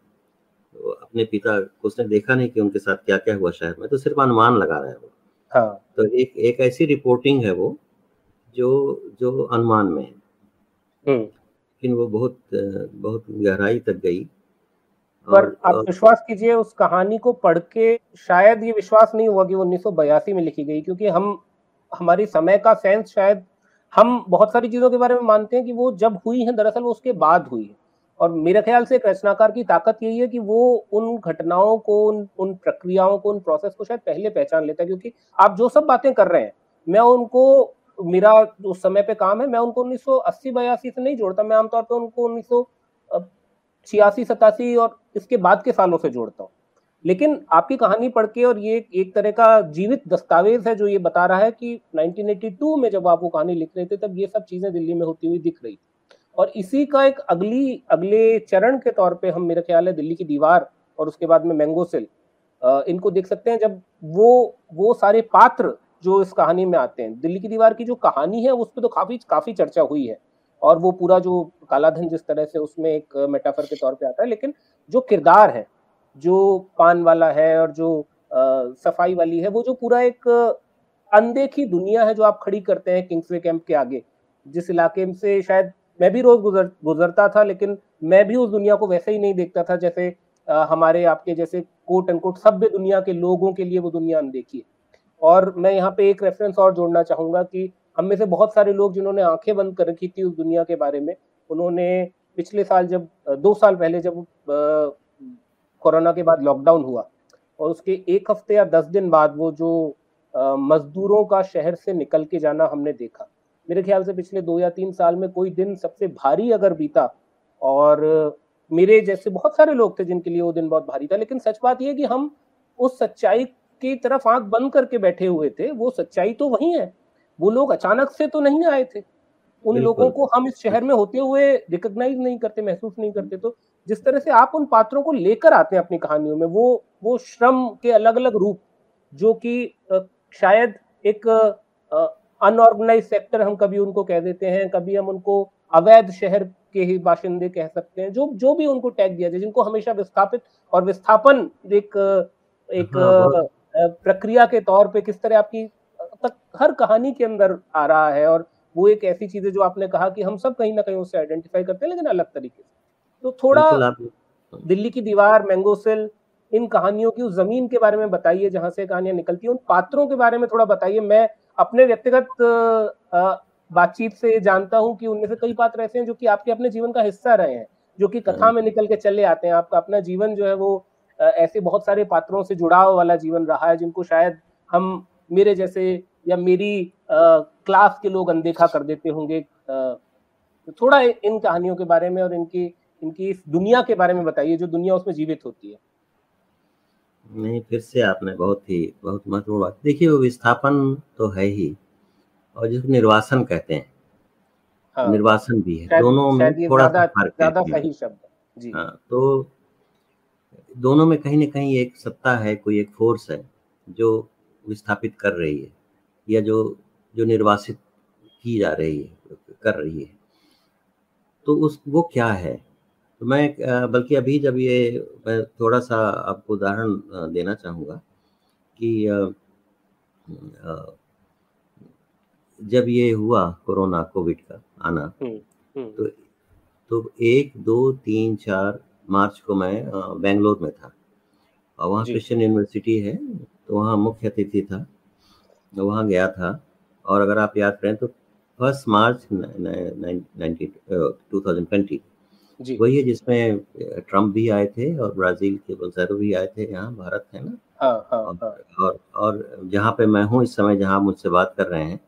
S3: अपने पिता को उसने देखा नहीं कि उनके साथ क्या क्या हुआ शहर में तो सिर्फ़ अनुमान लगा रहा है वो हाँ। तो एक एक ऐसी रिपोर्टिंग है वो जो जो अनुमान में है हम्म। लेकिन वो बहुत बहुत गहराई तक गई
S2: पर आप विश्वास कीजिए उस कहानी को पढ़ के शायद ये विश्वास नहीं हुआ कि वो उन्नीस सौ बयासी में लिखी गई क्योंकि हम हमारी समय का सेंस शायद हम बहुत सारी चीज़ों के बारे में मानते हैं कि वो जब हुई है दरअसल वो उसके बाद हुई है और मेरे ख्याल से एक रचनाकार की ताकत यही है कि वो उन घटनाओं को, उन उन प्रक्रियाओं को, उन प्रोसेस को शायद पहले पहचान लेता है, क्योंकि आप जो सब बातें कर रहे हैं, मैं उनको, मेरा उस समय पे काम है, मैं उनको उन्नीस सौ अस्सी बयासी से नहीं जोड़ता, मैं आमतौर पर उनको उन्नीस सौ छियासी, सतासी और इसके बाद के सालों से जोड़ता हूँ। लेकिन आपकी कहानी पढ़ के और ये एक तरह का जीवित दस्तावेज़ है जो ये बता रहा है कि 1982 में जब आप वो कहानी लिख रहे थे, तब ये सब चीज़ें दिल्ली में होती हुई दिख रही थी। और इसी का एक अगली अगले चरण के तौर पे हम मेरा ख्याल है दिल्ली की दीवार और उसके बाद में मैंगो सेल इनको देख सकते हैं जब वो वो सारे पात्र जो इस कहानी में आते हैं। दिल्ली की दीवार की जो कहानी है उस पर तो काफ़ी काफ़ी चर्चा हुई है और वो पूरा जो कालाधन जिस तरह से उसमें एक मेटाफर के तौर पे आता है लेकिन जो किरदार है जो पान वाला है और जो आ, सफ़ाई वाली है वो जो पूरा एक अनदेखी दुनिया है जो आप खड़ी करते हैं किंग्सवे कैंप के आगे जिस इलाके से शायद मैं भी रोज गुजर गुजरता था लेकिन मैं भी उस दुनिया को वैसे ही नहीं देखता था जैसे आ, हमारे आपके जैसे कोट एंड कोट सभ्य दुनिया के लोगों के लिए वो दुनिया अनदेखी है और मैं यहाँ पे एक रेफरेंस और जोड़ना चाहूँगा कि हम में से बहुत सारे लोग जिन्होंने आँखें बंद कर रखी थी उस दुनिया के बारे में उन्होंने पिछले साल जब दो साल पहले जब कोरोना के बाद लॉकडाउन हुआ और उसके एक हफ़्ते या दस दिन बाद वो जो मजदूरों का शहर से निकल के जाना हमने देखा। मेरे ख्याल से पिछले दो या तीन साल में कोई दिन सबसे भारी अगर बीता और मेरे जैसे बहुत सारे लोग थे जिनके लिए वो दिन बहुत भारी था लेकिन सच बात यह कि हम उस सच्चाई की तरफ़ आँख बंद करके बैठे हुए थे वो सच्चाई तो वही है वो लोग अचानक से तो नहीं आए थे। उन लोगों को हम इस शहर में होते हुए रिकॉग्नाइज नहीं करते महसूस नहीं करते तो जिस तरह से आप उन पात्रों को लेकर आते हैं अपनी कहानियों में वो वो श्रम के अलग अलग रूप जो कि शायद एक अनऑर्गेनाइज सेक्टर हम कभी उनको कह देते हैं कभी हम उनको अवैध शहर के ही बाशिंदे कह सकते हैं जो जो भी उनको टैग दिया जाए जिनको हमेशा विस्थापित और विस्थापन एक एक हाँ, प्रक्रिया के तौर पे किस तरह आपकी तक हर कहानी के अंदर आ रहा है और वो एक ऐसी चीज़ है जो आपने कहा कि हम सब कहीं ना कहीं उससे आइडेंटिफाई करते हैं लेकिन अलग तरीके से। तो थोड़ा दिल्ली की दीवार मैंगो सेल इन कहानियों की उस ज़मीन के बारे में बताइए जहाँ से कहानियाँ निकलती हैं उन पात्रों के बारे में थोड़ा बताइए। मैं अपने व्यक्तिगत बातचीत से जानता हूँ कि उनमें से कई पात्र ऐसे हैं जो कि आपके अपने जीवन का हिस्सा रहे हैं जो कि कथा में निकल के चले आते हैं। आपका अपना जीवन जो है वो ऐसे बहुत सारे पात्रों से जुड़ाव वाला जीवन रहा है जिनको शायद हम मेरे जैसे या मेरी क्लास के लोग अनदेखा कर देते होंगे। थोड़ा इन कहानियों के बारे में और इनकी इनकी इस दुनिया के बारे में बताइए जो दुनिया उसमें जीवित होती है।
S3: नहीं फिर से आपने बहुत ही बहुत महत्वपूर्ण बात। देखिए वो विस्थापन तो है ही और जिसको निर्वासन कहते हैं। हाँ, निर्वासन भी है। दोनों में थोड़ा सा फ़र्क है सही शब्द जी। हाँ तो दोनों में कहीं ना कहीं एक सत्ता है कोई एक फोर्स है जो विस्थापित कर रही है या जो जो निर्वासित की जा रही है कर रही है। तो उस वो क्या है? तो मैं बल्कि अभी जब ये मैं थोड़ा सा आपको उदाहरण देना चाहूँगा कि जब ये हुआ कोरोना कोविड का आना। तो तो एक दो तीन चार मार्च को मैं बेंगलोर में था और वहाँ क्रिश्चियन यूनिवर्सिटी है तो वहाँ मुख्य अतिथि था वहाँ गया था और अगर आप याद करें तो first March two thousand twenty वही है जिसमें ट्रंप भी आए थे और ब्राज़ील के बोलसैरो भी आए थे यहाँ भारत है ना हाँ, हाँ, और, हाँ. और और जहाँ पे मैं हूँ इस समय जहाँ मुझसे बात कर रहे हैं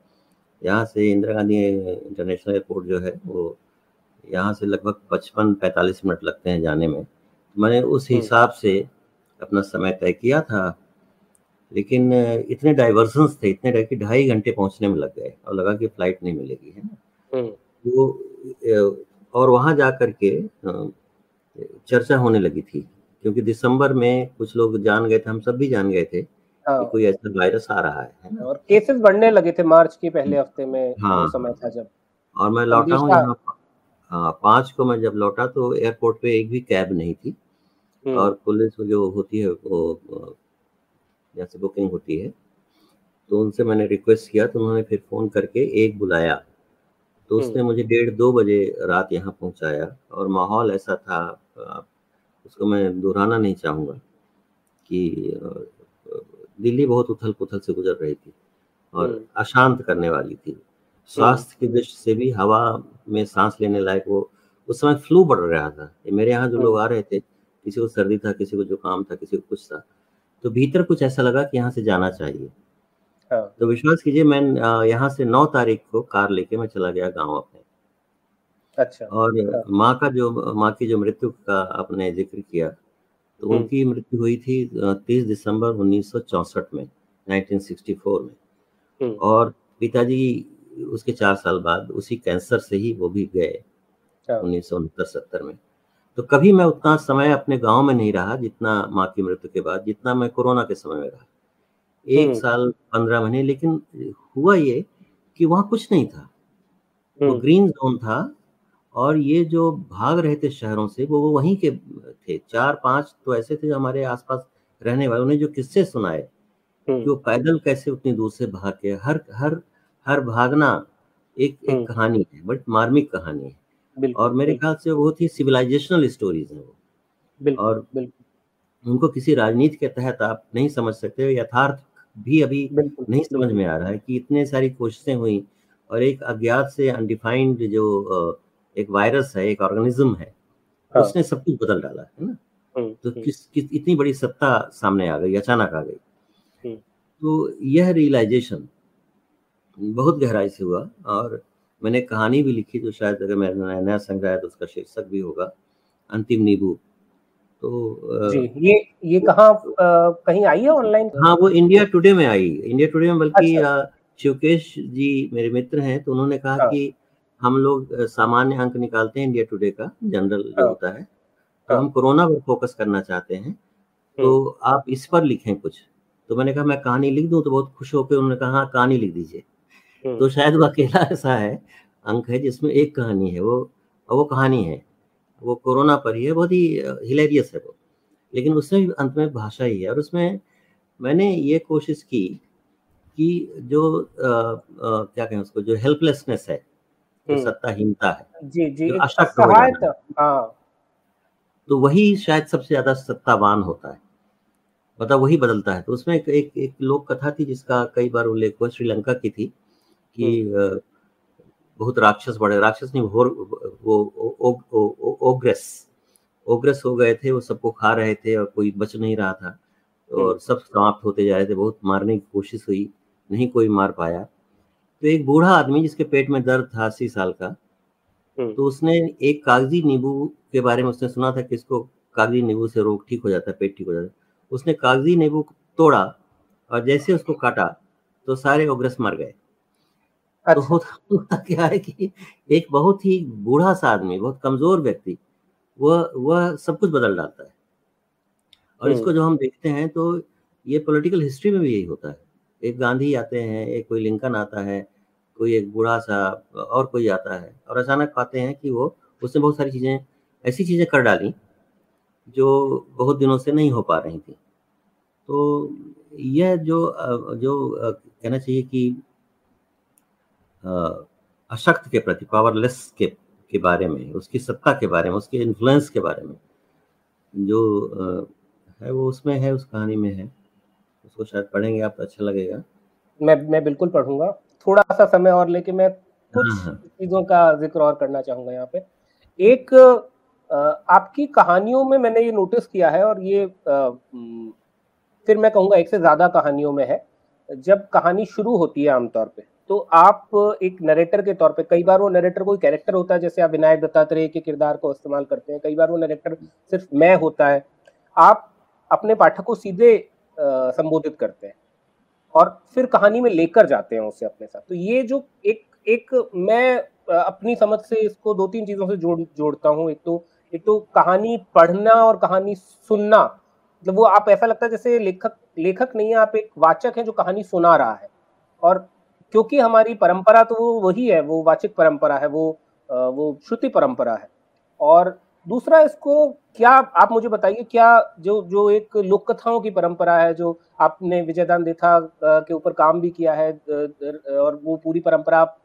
S3: यहाँ से इंदिरा गांधी इंटरनेशनल एयरपोर्ट जो है वो यहाँ से लगभग पचपन पैंतालीस मिनट लगते हैं जाने में मैंने उस। हिसाब से अपना समय तय किया था लेकिन इतने डाइवर्सन्स थे इतने कि ढाई घंटे पहुँचने में लग गए और लगा कि फ़्लाइट नहीं मिलेगी है ना। तो और वहाँ जा कर के चर्चा होने लगी थी। क्योंकि दिसंबर में कुछ लोग जान गए थे हम सब भी जान गए थे कि हाँ। कोई ऐसा वायरस आ रहा है, है
S2: और केसेस बढ़ने लगे थे मार्च के पहले हफ़्ते में हाँ। समय था जब।
S3: और मैं लौटा हूँ यहाँ हाँ पाँच को मैं जब लौटा तो एयरपोर्ट पे एक भी कैब नहीं थी। हम्म। और पुलिस जो होती है वो जैसे बुकिंग होती है तो उनसे मैंने रिक्वेस्ट किया तो उन्होंने फिर फ़ोन करके एक बुलाया। तो उसने हम्म। मुझे डेढ़ दो बजे रात यहाँ पहुँचाया और माहौल ऐसा था उसको मैं दोहराना नहीं चाहूँगा कि दिल्ली बहुत उथल पुथल से गुजर रही थी और हम्म। अशांत करने वाली थी। स्वास्थ्य की दृष्टि से भी हवा में सांस लेने लायक वो उस समय फ्लू बढ़ रहा था। मेरे यहाँ जो लोग आ रहे थे किसी को सर्दी था किसी को जुकाम था किसी को कुछ था तो भीतर कुछ ऐसा लगा कि यहाँ से जाना चाहिए। हाँ। तो विश्वास कीजिए मैं यहाँ से नौ तारीख को कार लेके मैं चला गया गाँव अपने अच्छा और हाँ। माँ का जो माँ की जो मृत्यु का आपने ज़िक्र किया तो हम्म। उनकी मृत्यु हुई थी तीस दिसंबर उन्नीस में 1964 में हम्म। और पिताजी उसके चार साल बाद उसी कैंसर से ही वो भी गए हाँ। उन्नीस सौ उनहत्तर सत्तर में तो कभी मैं उतना समय अपने गाँव में नहीं रहा जितना माँ की मृत्यु के बाद जितना मैं कोरोना के समय में रहा एक हम्म। साल पंद्रह महीने लेकिन हुआ ये कि वहाँ कुछ नहीं था। वो ग्रीन हम्म। जोन था और ये जो भाग रहे थे शहरों से वो वो वहीं के थे। चार पाँच तो ऐसे थे जो हमारे आसपास रहने वाले। उन्हें जो किस्से सुनाए हम्म। कि वो पैदल कैसे उतनी दूर से भाग के हर हर हर भागना एक एक कहानी है बट मार्मिक कहानी है। और मेरे ख्याल से बहुत ही सिविलाइजेशनल स्टोरीज हैं वो। और उनको किसी राजनीति के तहत आप नहीं समझ सकते यथार्थ भी अभी नहीं समझ में आ रहा है कि इतने सारी कोशिशें हुई और एक अज्ञात से अनडिफाइंड जो एक वायरस है एक ऑर्गेनिज्म है हाँ। उसने सब कुछ बदल डाला है ना हम्म, तो हम्म। किस, किस इतनी बड़ी सत्ता सामने आ गई अचानक आ गई हम्म। तो यह रियलाइजेशन बहुत गहराई से हुआ और मैंने कहानी भी लिखी जो शायद अगर मेरा नया संग्रह है तो उसका शीर्षक भी होगा अंतिम नींबू
S2: तो जी, ये ये कहाँ कहीं आई है ऑनलाइन
S3: हाँ वो इंडिया टुडे में आई इंडिया टुडे में बल्कि अच्छा। शिवकेश जी मेरे मित्र हैं तो उन्होंने कहा हाँ। कि हम लोग सामान्य अंक निकालते हैं इंडिया टुडे का जनरल जो हाँ। होता है तो हाँ। हम कोरोना पर फोकस करना चाहते हैं तो हम्म। आप इस पर लिखें कुछ तो मैंने कहा मैं कहानी लिख दूँ तो बहुत खुश होकर उन्होंने कहा हाँ कहानी लिख दीजिए हम्म। तो शायद वो अकेला [laughs] ऐसा है अंक है जिसमें एक कहानी है वो वो कहानी है वो कोरोना पर ही है बहुत ही हिलेरियस है वो। लेकिन उसमें भी अंत में भाषा ही है और उसमें मैंने ये कोशिश की कि जो आ, आ, क्या कहें उसको जो हेल्पलेसनेस है जो
S2: हम्म।
S3: सत्ताहीनता है
S2: जी जी
S3: अशक्त हो जाना
S2: हाँ
S3: तो वही शायद सबसे ज़्यादा सत्तावान होता है। मतलब वही बदलता है। तो उसमें एक एक, एक लोक कथा थी जिसका कई बार उल्लेख हुआ श्रीलंका की थी कि अ, बहुत राक्षस बड़े राक्षस नहीं वो वो ओग्रेस ओग्रेस हो गए थे वो सबको खा रहे थे और कोई बच नहीं रहा था और सब समाप्त होते जा रहे थे बहुत मारने की कोशिश हुई नहीं कोई मार पाया। तो एक बूढ़ा आदमी जिसके पेट में दर्द था अस्सी साल का
S2: हम्म,
S3: तो उसने एक कागज़ी नींबू के बारे में उसने सुना था कि इसको कागज़ी नींबू से रोग ठीक हो जाता है पेट ठीक हो जाता है। उसने कागज़ी नींबू तोड़ा और जैसे उसको काटा तो सारे ओग्रस मर गए। तो होता क्या है कि एक बहुत ही बूढ़ा सा आदमी बहुत कमज़ोर व्यक्ति वह वह सब कुछ बदल डालता है। और
S2: हम्म।
S3: इसको जो हम देखते हैं तो ये पॉलिटिकल हिस्ट्री में भी यही होता है। एक गांधी आते हैं एक कोई लिंकन आता है कोई एक बूढ़ा सा और कोई आता है और अचानक पाते हैं कि वो उसने बहुत सारी चीज़ें ऐसी चीज़ें कर डाली जो बहुत दिनों से नहीं हो पा रही थी। तो यह जो जो कहना चाहिए कि अशक्त के प्रति पावरलेस के के बारे में उसकी सत्ता के बारे में उसके इन्फ्लुएंस के बारे में जो है वो उसमें है उस कहानी में है। उसको शायद पढ़ेंगे आप तो अच्छा लगेगा।
S2: मैं मैं बिल्कुल पढ़ूँगा। थोड़ा सा समय और लेके मैं कुछ
S3: हाँ, हाँ।
S2: चीज़ों का ज़िक्र और करना चाहूँगा यहाँ पे। एक आपकी कहानियों में मैंने ये नोटिस किया है और ये फिर मैं कहूँगा एक से ज़्यादा कहानियों में है। जब कहानी शुरू होती है आमतौर पे तो आप एक नरेटर के तौर पे, कई बार वो नरेटर कोई कैरेक्टर होता है, जैसे आप विनायक दत्तात्रेय के किरदार को इस्तेमाल करते हैं, कई बार वो नरेटर सिर्फ़ मैं होता है। आप अपने पाठक को सीधे संबोधित करते हैं और फिर कहानी में लेकर जाते हैं उसे अपने साथ। तो ये जो एक एक मैं अपनी समझ से इसको दो तीन चीज़ों से जोड़, जोड़ता हूँ। एक तो एक तो कहानी पढ़ना और कहानी सुनना मतलब वो आप ऐसा लगता है जैसे लेखक लेखक नहीं है आप एक वाचक है जो कहानी सुना रहा है। और क्योंकि हमारी परंपरा तो वो वही है, वो वाचिक परंपरा है, वो वो श्रुति परंपरा है। और दूसरा इसको क्या, आप मुझे बताइए क्या जो जो एक लोक कथाओं की परंपरा है, जो आपने विजयदान देथा के ऊपर काम भी किया है और वो पूरी परंपरा आप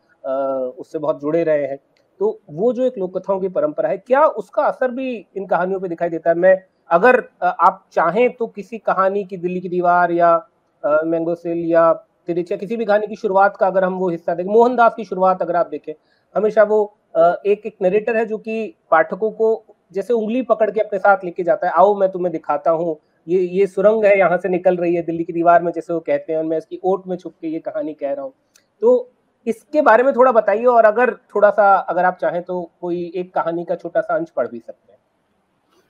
S2: उससे बहुत जुड़े रहे हैं तो वो जो एक लोक कथाओं की परंपरा है, क्या उसका असर भी इन कहानियों पे दिखाई देता है? मैं, अगर आप चाहें तो किसी कहानी की दिल्ली की दीवार या मैंगोसेल मैंगो सेल या किसी भी कहानी की शुरुआत का अगर हम वो हिस्सा देखें, मोहनदास की शुरुआत अगर आप देखें, हमेशा वो एक एक नरेटर है जो कि पाठकों को जैसे उंगली पकड़ के अपने साथ लेके जाता है, आओ, मैं तुम्हें दिखाता हूँ, ये ये सुरंग है, यहाँ से निकल रही है दिल्ली की दीवार में, जैसे वो कहते हैं, और मैं इसकी ओट में छुप के ये कहानी कह रहा हूँ। तो इसके बारे में थोड़ा बताइए, और अगर थोड़ा सा, अगर आप चाहें तो कोई एक कहानी का छोटा सा अंश पढ़ भी सकते हैं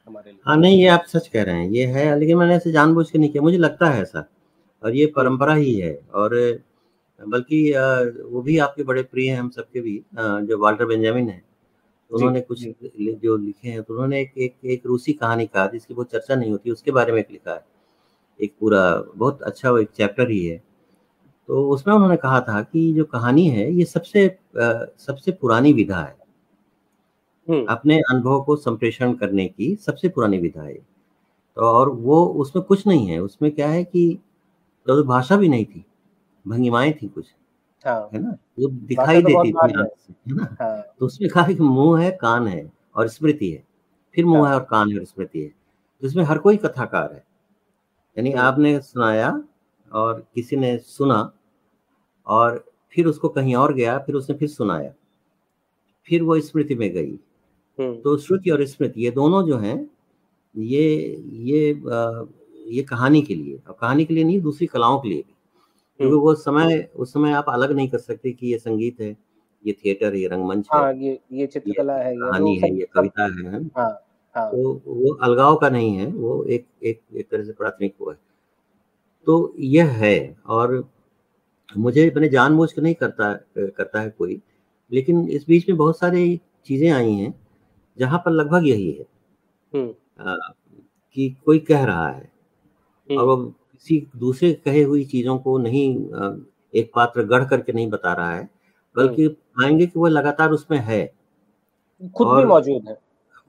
S2: हमारे लिए।
S3: हाँ नहीं, ये आप सच कह रहे हैं, ये है, लेकिन मैंने ऐसे जानबूझ के नहीं किया, मुझे लगता है ऐसा। और ये परंपरा ही है। और बल्कि वो भी आपके बड़े प्रिय हैं हम सबके भी जो वाल्टर बेंजामिन है। उन्होंने कुछ
S2: जो
S3: लिखे हैं तो उन्होंने एक एक एक रूसी कहानीकार जिसकी बहुत चर्चा नहीं होती उसके बारे में एक लिखा है। एक पूरा बहुत अच्छा वो एक चैप्टर ही है। तो उसमें उन्होंने कहा था कि जो कहानी है ये सबसे सबसे पुरानी विधा है।
S2: हम्म।
S3: अपने अनुभव को संप्रेषण करने की सबसे पुरानी विधा है। तो और वो उसमें कुछ नहीं है। उसमें क्या है कि तो भाषा भी नहीं थी भंगिमाएँ थी कुछ
S2: हाँ
S3: है ना वो दिखाई
S2: तो
S3: देती थी
S2: है।
S3: ना
S2: हाँ
S3: तो उसमें कहा कि मुँह है कान है और स्मृति है फिर मुँह
S2: हाँ।
S3: है और कान है और स्मृति है तो इसमें हर कोई कथाकार है यानी। आपने सुनाया और किसी ने सुना और फिर उसको कहीं और गया फिर उसने फिर सुनाया फिर वो स्मृति में गई
S2: हम्म
S3: तो श्रुति और स्मृति ये दोनों जो हैं ये ये अ, ये कहानी के लिए और कहानी के लिए नहीं दूसरी कलाओं के लिए भी। क्योंकि
S2: हम्म।
S3: वो समय उस समय आप अलग नहीं कर सकते कि ये संगीत है ये थिएटर है ये रंगमंच हाँ,
S2: है ये ये चित्रकला है ये
S3: कहानी है ये कविता है है
S2: हाँ
S3: तो वो अलगाव का नहीं है वो एक एक एक तरह से प्राथमिक वो है। तो यह है और मुझे मैंने जानबूझ के नहीं करता करता है कोई लेकिन इस बीच में बहुत सारी चीज़ें आई हैं जहाँ पर लगभग यही है।
S2: हम्म।
S3: अ, कि कोई कह रहा है और
S2: हम्म
S3: वो किसी दूसरे कहे हुई चीज़ों को नहीं एक पात्र गढ़ करके नहीं बता रहा है बल्कि पाएँगे कि वो लगातार उसमें है।
S2: खुद भी मौजूद है।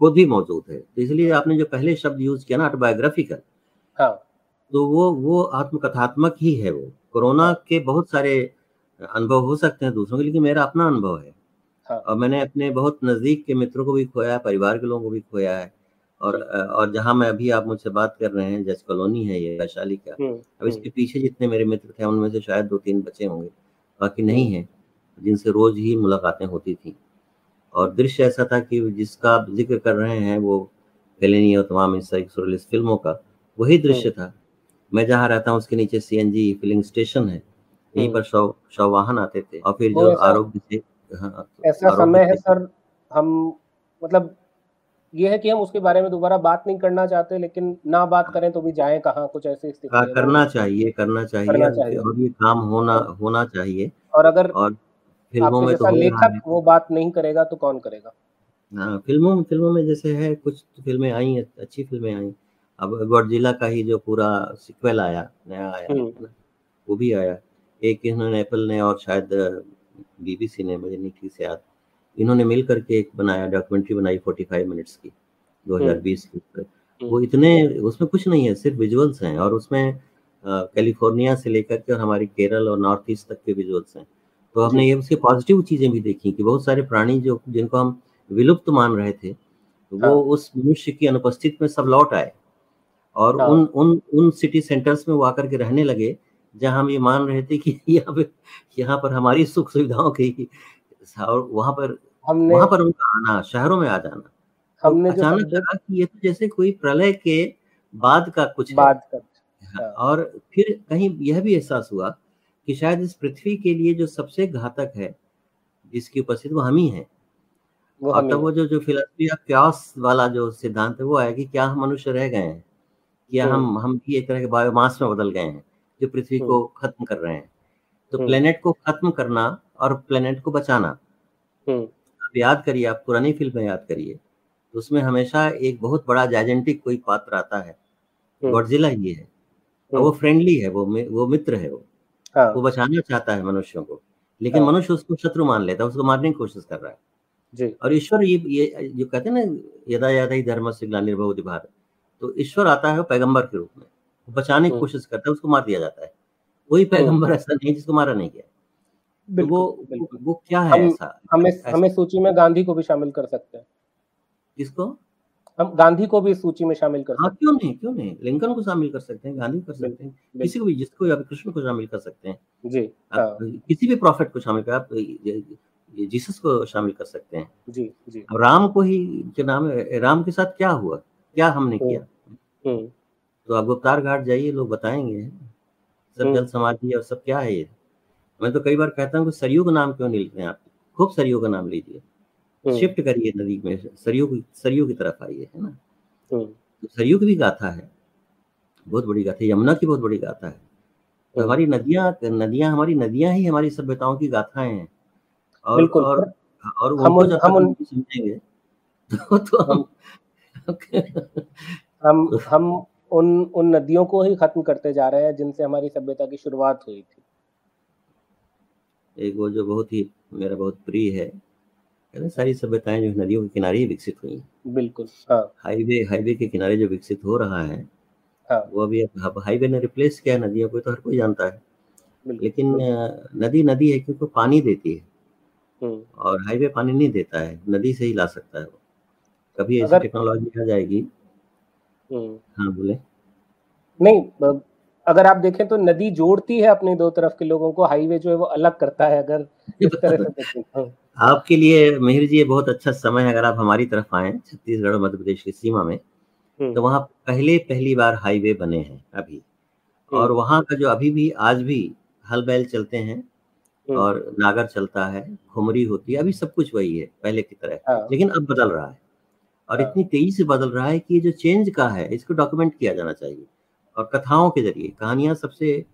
S3: खुद भी मौजूद है। तो इसलिए आपने जो पहले शब्द यूज़ किया ना ऑटोबायोग्राफिकल
S2: हाँ।
S3: तो वो वो आत्मकथात्मक ही है वो। कोरोना के बहुत सारे अनुभव हो सकते हैं दूसरों के लेकिन मेरा अपना अनुभव है।
S2: हाँ।
S3: और मैंने अपने बहुत नज़दीक के मित्रों को भी खोया है परिवार के लोगों को भी खोया है। और और जहाँ मैं अभी आप मुझसे बात कर रहे हैं जज कॉलोनी है ये वैशाली का
S2: हम्म,
S3: अब
S2: हम्म,
S3: इसके पीछे जितने मेरे मित्र थे उनमें से शायद दो तीन बचे होंगे बाकी नहीं है जिनसे रोज ही मुलाकातें होती थी। और दृश्य ऐसा था कि जिसका आप ज़िक्र कर रहे हैं वो फेलिनी और तमाम इस की फ़िल्मों का वही दृश्य था। मैं जहाँ रहता हूँ उसके नीचे सीएनजी फिलिंग स्टेशन है यहीं पर शव शव वाहन आते थे। और फिर जो आरोग्य से हाँ,
S2: ऐसा समय है सर हम मतलब ये है कि हम उसके बारे में दोबारा बात नहीं करना चाहते लेकिन ना बात करें तो भी जाए कहाँ कुछ ऐसी स्थिति
S3: करना चाहिए करना चाहिए
S2: करना चाहिए।
S3: और ये काम होना होना चाहिए।
S2: और अगर
S3: और फ़िल्मों में तो
S2: लेखक वो बात नहीं करेगा तो कौन करेगा?
S3: हाँ फ़िल्मों में फ़िल्मों में जैसे है कुछ फ़िल्में आई अच्छी फ़िल्में आई। अब गॉडजिला का ही जो पूरा सिक्वल आया नया आया
S2: हम्म।
S3: वो भी आया। एक इन्होंने एप्पल ने और शायद बीबीसी ने मुझे नहीं ठीक से याद। इन्होंने मिल करके एक बनाया डॉक्यूमेंट्री बनाई 45 मिनट्स की 2020 की वो इतने उसमें कुछ नहीं है सिर्फ़ विजुअल्स हैं और उसमें कैलिफ़ोर्निया से लेकर के और हमारी केरल और नॉर्थ ईस्ट तक के विजुअल्स हैं। तो हमने ये उसके पॉजिटिव चीज़ें भी देखी कि बहुत सारे प्राणी जो जिनको हम विलुप्त मान रहे थे वो
S2: हाँ।
S3: उस मनुष्य की अनुपस्थित में सब लौट आए और
S2: हाँ।
S3: उन उन उन सिटी सेंटर्स में वो आकर के रहने लगे जहाँ हम ये मान रहे थे कि [laughs] यहाँ पे यहाँ पर हमारी सुख सुविधाओं की और वहाँ पर
S2: हमने
S3: वहाँ पर उनका आना शहरों में आ जाना। तो
S2: हमने जो
S3: अचानक लगा कि ये तो जैसे कोई प्रलय के बाद का कुछ है।
S2: बात कर
S3: हाँ, और फिर कहीं यह भी एहसास हुआ कि शायद इस पृथ्वी के लिए जो सबसे घातक है जिसकी उपस्थिति वो हम ही हैं। और तब वो जो जो फिलोसफी ऑफ़ क्यास वाला जो सिद्धांत है वो आया कि क्या हम मनुष्य रह गए हैं? क्या हम हम भी एक तरह के बायोमास में बदल गए हैं जो पृथ्वी को खत्म कर रहे हैं। तो
S2: हम्म।
S3: प्लेनेट को खत्म करना और प्लेनेट को बचाना।
S2: हम्म,
S3: आप याद करिए आप पुरानी फ़िल्में याद करिए तो उसमें हमेशा एक बहुत बड़ा जाइजेंटिक कोई पात्र आता है।
S2: हम्म,
S3: गॉडजिला ही है। और
S2: हम्म।
S3: वो फ्रेंडली है वो मि- वो मित्र है वो।
S2: हाँ।
S3: वो बचाना चाहता है मनुष्यों को लेकिन
S2: हाँ।
S3: मनुष्य उसको शत्रु मान लेता है उसको मारने की कोशिश कर रहा है।
S2: जी।
S3: और ईश्वर ये ये जो कहते हैं ना यदा यदा ही धर्म से ग्लानिर्भव भारत तो ईश्वर आता है पैगंबर के रूप में। बचाने की
S2: हम्म।
S3: कोशिश करता है उसको मार दिया जाता है। कोई पैगंबर ऐसा नहीं जिसको मारा नहीं गया। तो वो
S2: बिल्कुल
S3: वो क्या है
S2: हम-
S3: ऐसा?
S2: हमें
S3: ऐसा-
S2: हमें सूची में गांधी को भी शामिल कर सकते हैं।
S3: किसको?
S2: हम गांधी को भी इस सूची में शामिल कर
S3: हाँ क्यों नहीं क्यों नहीं? लिंकन को शामिल कर सकते हैं गांधी को कर सकते हैं किसी को भी जिसको अभी कृष्ण को शामिल कर सकते हैं।
S2: जी हाँ।
S3: किसी भी प्रॉफिट को शामिल कर आप ये- ये जीसस को शामिल कर सकते हैं।
S2: जी जी।
S3: अब राम को ही क्या नाम राम के साथ क्या हुआ? क्या हमने किया?
S2: हम्म।
S3: तो आप गुप्तार घाट जाइए लोग बताएँगे। सब
S2: हम्म।
S3: जल समाधि और सब क्या है ये? मैं तो कई बार कहता हूँ कि सरयू का नाम क्यों नहीं लेते हैं आप? खूब सरयू का नाम लीजिए।
S2: हम्म,
S3: शिफ्ट करिए नदी में सरयू की सरयू की तरफ़ आइए है ना?
S2: हम्म,
S3: तो सरयू की भी गाथा है। बहुत बड़ी गाथा है यमुना की बहुत बड़ी गाथा है। तो
S2: हम्म।
S3: हमारी नदियाँ नदियाँ हमारी नदियाँ ही हमारी सभ्यताओं की गाथाएँ हैं। और और और
S2: हम उन-
S3: जब
S2: हम उन-
S3: समझेंगे तो तो हम
S2: हम [laughs] हम उन उन नदियों को ही खत्म करते जा रहे हैं जिनसे हमारी सभ्यता की शुरुआत हुई थी।
S3: एक वो जो बहुत ही मेरा बहुत प्रिय है सारी सभ्यताएँ जो नदियों के किनारे ही विकसित हुई। हैं
S2: बिल्कुल हाँ।
S3: हाईवे हाईवे के किनारे जो विकसित हो रहा है
S2: हाँ।
S3: वो अभी हाईवे ने रिप्लेस किया नदियों को तो हर कोई जानता है। लेकिन नदी नदी है क्योंकि पानी देती है।
S2: हम्म,
S3: और हाईवे पानी नहीं देता है नदी से ही ला सकता है वो। कभी ऐसी टेक्नोलॉजी आ जाएगी।
S2: हम्म।
S3: हाँ बोले।
S2: नहीं अगर आप देखें तो नदी जोड़ती है अपने दो तरफ़ के लोगों को हाईवे जो है वो अलग करता है अगर इस तरह से देखें हाँ,
S3: आपके लिए मिहिर जी ये बहुत अच्छा समय है अगर आप हमारी तरफ़ आए छत्तीसगढ़ और मध्य प्रदेश की सीमा में
S2: हम्म,
S3: तो वहाँ पहले पहली बार हाईवे बने हैं अभी। और
S2: हम्म,
S3: वहाँ का जो अभी भी आज भी हल बैल चलते हैं
S2: हम्म,
S3: और नागर चलता है घुमरी होती है अभी सब कुछ वही है पहले की तरह।
S2: हाँ,
S3: लेकिन अब बदल रहा है। और
S2: हाँ।
S3: इतनी तेज़ी से बदल रहा है कि ये जो चेंज का है इसको डॉक्यूमेंट किया जाना चाहिए। और कथाओं के ज़रिए कहानियाँ सबसे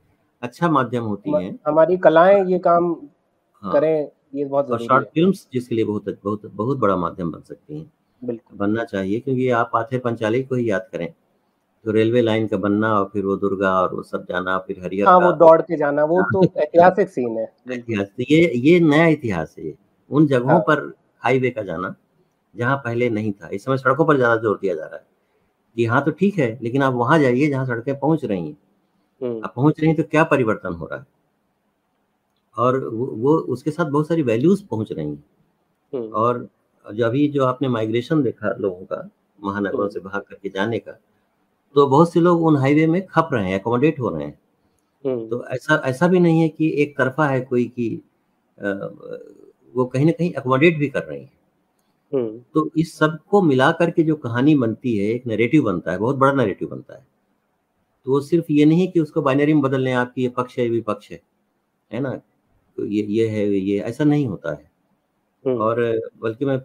S3: अच्छा माध्यम होती हैं।
S2: हमारी कलाएँ ये काम
S3: हाँ,
S2: करें ये बहुत
S3: और शॉर्ट
S2: है।
S3: फिल्म्स जिसके लिए बहुत बहुत बहुत बड़ा माध्यम बन सकती हैं।
S2: बिल्कुल।
S3: बनना चाहिए क्योंकि आप पाथे पंचाली को ही याद करें। तो रेलवे लाइन का बनना और फिर वो दुर्गा और वो सब जाना फिर हरियर
S2: हाँ वो दौड़ के जाना वो तो ऐतिहासिक सीन है।
S3: इतिहास तो ये ये नया इतिहास है। उन जगहों
S2: हाँ।
S3: पर हाईवे का जाना जहाँ पहले नहीं था। इस समय सड़कों पर ज़्यादा ज़ोर दिया जा रहा है। कि हाँ तो ठीक है लेकिन आप वहाँ जाइए जहाँ सड़कें पहुँच रही हैं।
S2: हम्म,
S3: अब पहुँच रही हैं तो क्या परिवर्तन हो रहा है? और वो, वो उसके साथ बहुत सारी वैल्यूज़ पहुँच रही हैं।
S2: हम्म,
S3: और जो अभी जो आपने माइग्रेशन देखा लोगों का महानगरों
S2: हम्म।
S3: से भाग करके जाने का तो बहुत से लोग उन हाईवे में खप रहे हैं एकोमोडेट हो रहे हैं। तो ऐसा ऐसा भी नहीं है कि एक तरफा है कोई कि वो कहीं ना कहीं एकोमोडेट भी कर रही है। तो इस सबको मिला करके जो कहानी बनती है एक नैरेटिव बनता है बहुत बड़ा नैरेटिव बनता है। तो वो सिर्फ़ ये नहीं कि उसको बाइनरी में बदल लें आपकी ये पक्ष है विपक्ष है है ना? तो ये ये है ये ऐसा नहीं होता है।
S2: हम्म,
S3: और बल्कि मैं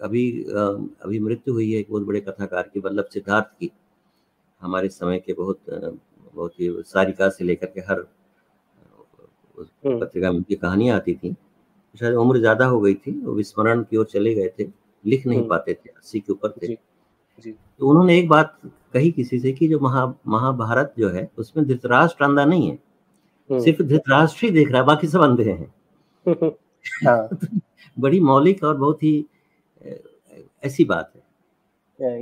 S3: अभी अभी मृत्यु हुई है एक बहुत बड़े कथाकार की वल्लभ सिद्धार्थ की। हमारे समय के बहुत बहुत ही सारिका से लेकर के हर
S2: हम्म,
S3: पत्रिका में उनकी कहानियाँ आती थी। शायद उम्र ज़्यादा हो गई थी वो विस्मरण की ओर चले गए थे लिख नहीं
S2: हम्म।
S3: पाते थे अस्सी के ऊपर थे।
S2: जी जी।
S3: तो उन्होंने एक बात कही किसी से कि जो महा महाभारत जो है उसमें धृतराष्ट्र अंधा नहीं है
S2: हम्म,
S3: सिर्फ़ धृतराष्ट्र ही देख रहा है बाकी सब अंधे हैं। [laughs]
S2: हाँ। [laughs]
S3: बड़ी मौलिक और बहुत ही ऐसी बात है।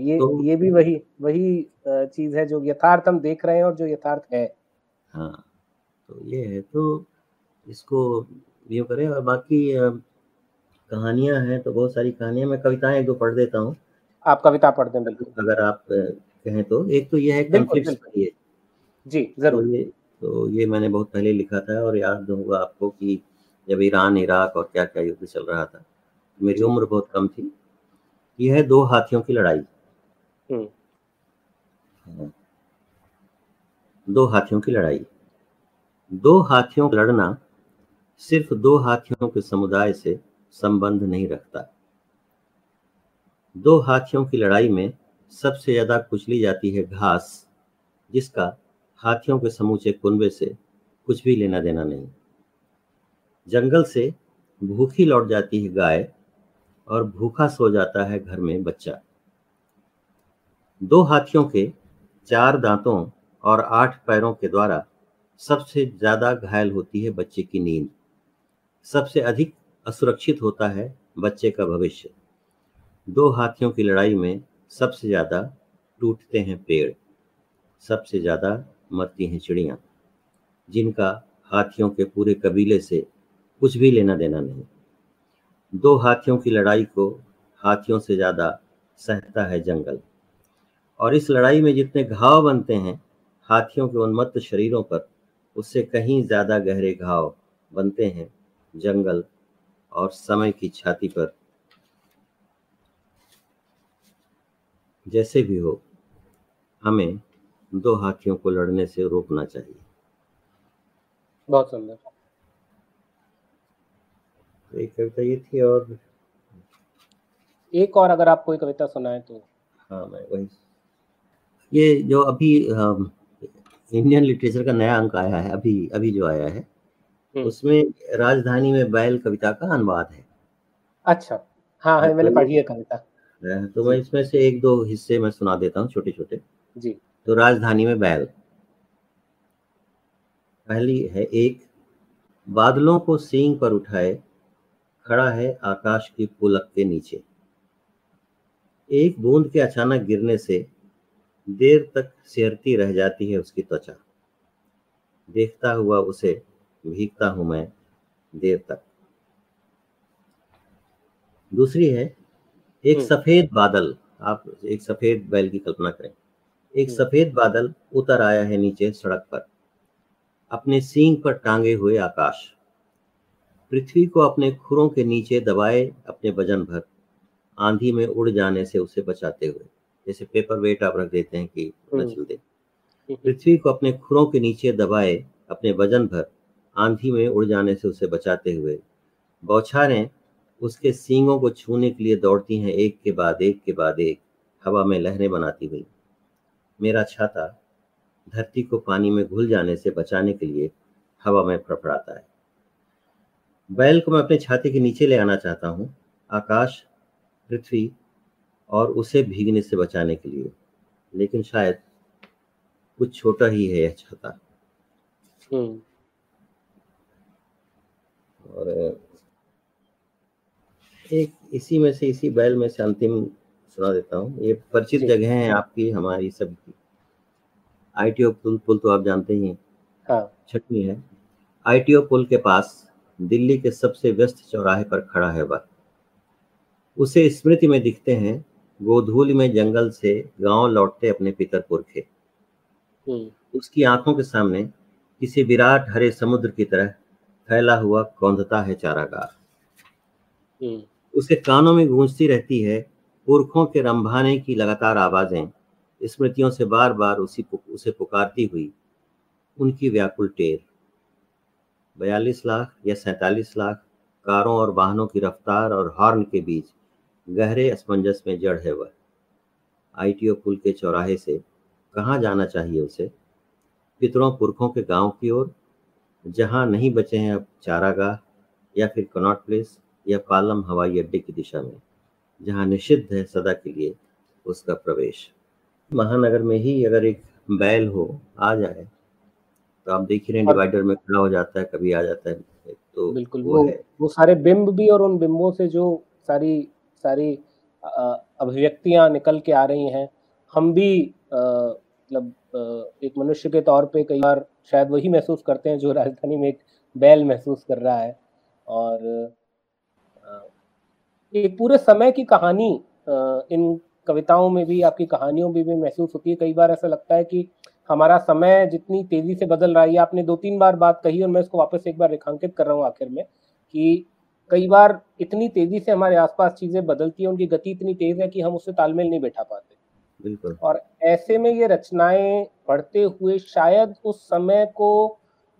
S2: ये
S3: तो-
S2: ये भी वही वही चीज़ है जो यथार्थ हम देख रहे हैं और जो यथार्थ है।
S3: हाँ तो ये है तो इसको ये करें और बाकी कहानियाँ हैं तो बहुत सारी कहानियाँ मैं कविताएँ एक दो पढ़ देता हूँ।
S2: आप कविता पढ़ दें बिल्कुल।
S3: अगर आप कहें तो एक तो यह है। पर
S2: जी
S3: तो
S2: ज़रूर
S3: ये तो ये मैंने बहुत पहले लिखा था और याद होगा आपको कि जब ईरान इराक और क्या क्या युद्ध चल रहा था मेरी उम्र बहुत कम थी। यह है दो हाथियों की लड़ाई। हाँ। दो हाथियों की लड़ाई। दो हाथियों लड़ना सिर्फ़ दो हाथियों के समुदाय से संबंध नहीं रखता। दो हाथियों की लड़ाई में सबसे ज़्यादा कुचली जाती है घास, जिसका हाथियों के समूचे कुनबे से कुछ भी लेना देना नहीं। जंगल से भूखी लौट जाती है गाय और भूखा सो जाता है घर में बच्चा। दो हाथियों के चार दांतों और आठ पैरों के द्वारा सबसे ज़्यादा घायल होती है बच्चे की नींद। सबसे अधिक असुरक्षित होता है बच्चे का भविष्य। दो हाथियों की लड़ाई में सबसे ज़्यादा टूटते हैं पेड़, सबसे ज़्यादा मरती हैं चिड़ियाँ, जिनका हाथियों के पूरे कबीले से कुछ भी लेना देना नहीं। दो हाथियों की लड़ाई को हाथियों से ज़्यादा सहता है जंगल, और इस लड़ाई में जितने घाव बनते हैं, हाथियों के उन्मत्त शरीरों पर उससे कहीं ज़्यादा गहरे घाव बनते हैं जंगल और समय की छाती पर। जैसे भी हो हमें दो हाथियों को लड़ने से रोकना चाहिए।
S2: बहुत सुंदर।
S3: तो एक कविता ये थी और
S2: एक और अगर आप कोई कविता सुनाए तो।
S3: हाँ मैं वही। ये जो अभी इंडियन लिटरेचर का नया अंक आया है अभी अभी जो आया है। उसमें राजधानी में बैल कविता का अनुवाद है।
S2: अच्छा। हाँ है मैंने पढ़ी है कविता।
S3: तो मैं इसमें से एक दो हिस्से में सुना देता हूँ छोटे छोटे
S2: जी।
S3: तो राजधानी में बैल। पहली है एक बादलों को सींग पर उठाए खड़ा है आकाश की पुलक के नीचे। एक बूंद के अचानक गिरने से देर तक सिहरती रह जाती है उसकी त्वचा। देखता हुआ उसे भीगता हूँ मैं देर तक। दूसरी है एक
S2: हम्म।
S3: सफ़ेद बादल आप एक सफ़ेद बैल की कल्पना करें। एक
S2: हम्म।
S3: सफ़ेद बादल उतर आया है नीचे सड़क पर। अपने सींग पर टांगे हुए आकाश। पृथ्वी को अपने खुरों के नीचे दबाए अपने वज़न भर आंधी में उड़ जाने से उसे बचाते हुए। जैसे पेपर वेट आप रख देते हैं कि न
S2: हम्म।
S3: चल दे पृथ्वी को अपने खुरों के नीचे दबाए अपने वज़न भर आंधी में उड़ जाने से उसे बचाते हुए। बौछारें उसके सींगों को छूने के लिए दौड़ती हैं एक के बाद एक के बाद एक हवा में लहरें बनाती हुई। मेरा छाता धरती को पानी में घुल जाने से बचाने के लिए हवा में फड़फड़ाता है। बैल को मैं अपने छाती के नीचे ले आना चाहता हूँ आकाश पृथ्वी और उसे भीगने से बचाने के लिए। लेकिन शायद कुछ छोटा ही है यह छाता।
S2: हम्म,
S3: और एक इसी में से इसी बैल में से अंतिम सुना देता हूँ। ये परिचित जगह है आपकी हमारी सबकी। आईटीओ पुल पुल तो आप जानते ही हैं। हाँ। छठवीं है। आईटीओ पुल के पास दिल्ली के सबसे व्यस्त चौराहे पर खड़ा है वह। उसे स्मृति में दिखते हैं गोधूल में जंगल से गाँव लौटते अपने पितर पुरखे हम्म। उसकी आँखों के सामने किसी विराट हरे समुद्र की तरह फैला हुआ कौंधता है चारागार। हम्म। उसके कानों में गूंजती रहती है पुरखों के रंभाने की लगातार आवाज़ें। स्मृतियों से बार बार उसी उसे पुकारती हुई उनकी व्याकुल टेर। बयालीस लाख या सैतालीस लाख कारों और वाहनों की रफ्तार और हॉर्न के बीच गहरे असमंजस में जड़ है वह। आईटीओ पुल के चौराहे से कहाँ जाना चाहिए उसे? पितरों पुरखों के गाँव की ओर जहाँ नहीं बचे हैं अब चारागाह या फिर कनॉट प्लेस या पालम हवाई अड्डे की दिशा में जहाँ निषिद्ध है सदा के लिए उसका प्रवेश। महानगर में ही अगर एक बैल हो आ जाए तो आप देख ही रहे डिवाइडर में खड़ा हो जाता है कभी आ जाता है
S2: तो बिल्कुल वो, वो, वो सारे बिंब भी और उन बिंबों से जो सारी सारी अभिव्यक्तियाँ निकल के आ रही हैं हम भी मतलब एक मनुष्य के तौर पे कई बार शायद वही महसूस करते हैं जो राजधानी में एक बैल महसूस कर रहा है। और एक पूरे समय की कहानी इन कविताओं में भी, आपकी कहानियों में भी महसूस होती है। कई बार ऐसा लगता है कि हमारा समय जितनी तेज़ी से बदल रहा है आपने दो तीन बार बात कही और मैं इसको वापस एक बार रेखांकित कर रहा हूँ आखिर में, कि कई बार इतनी तेज़ी से हमारे आसपास चीज़ें बदलती है, उनकी गति इतनी तेज है कि हम उससे तालमेल नहीं बैठा पाते।
S3: बिल्कुल।
S2: और ऐसे में ये रचनाएँ पढ़ते हुए शायद उस समय को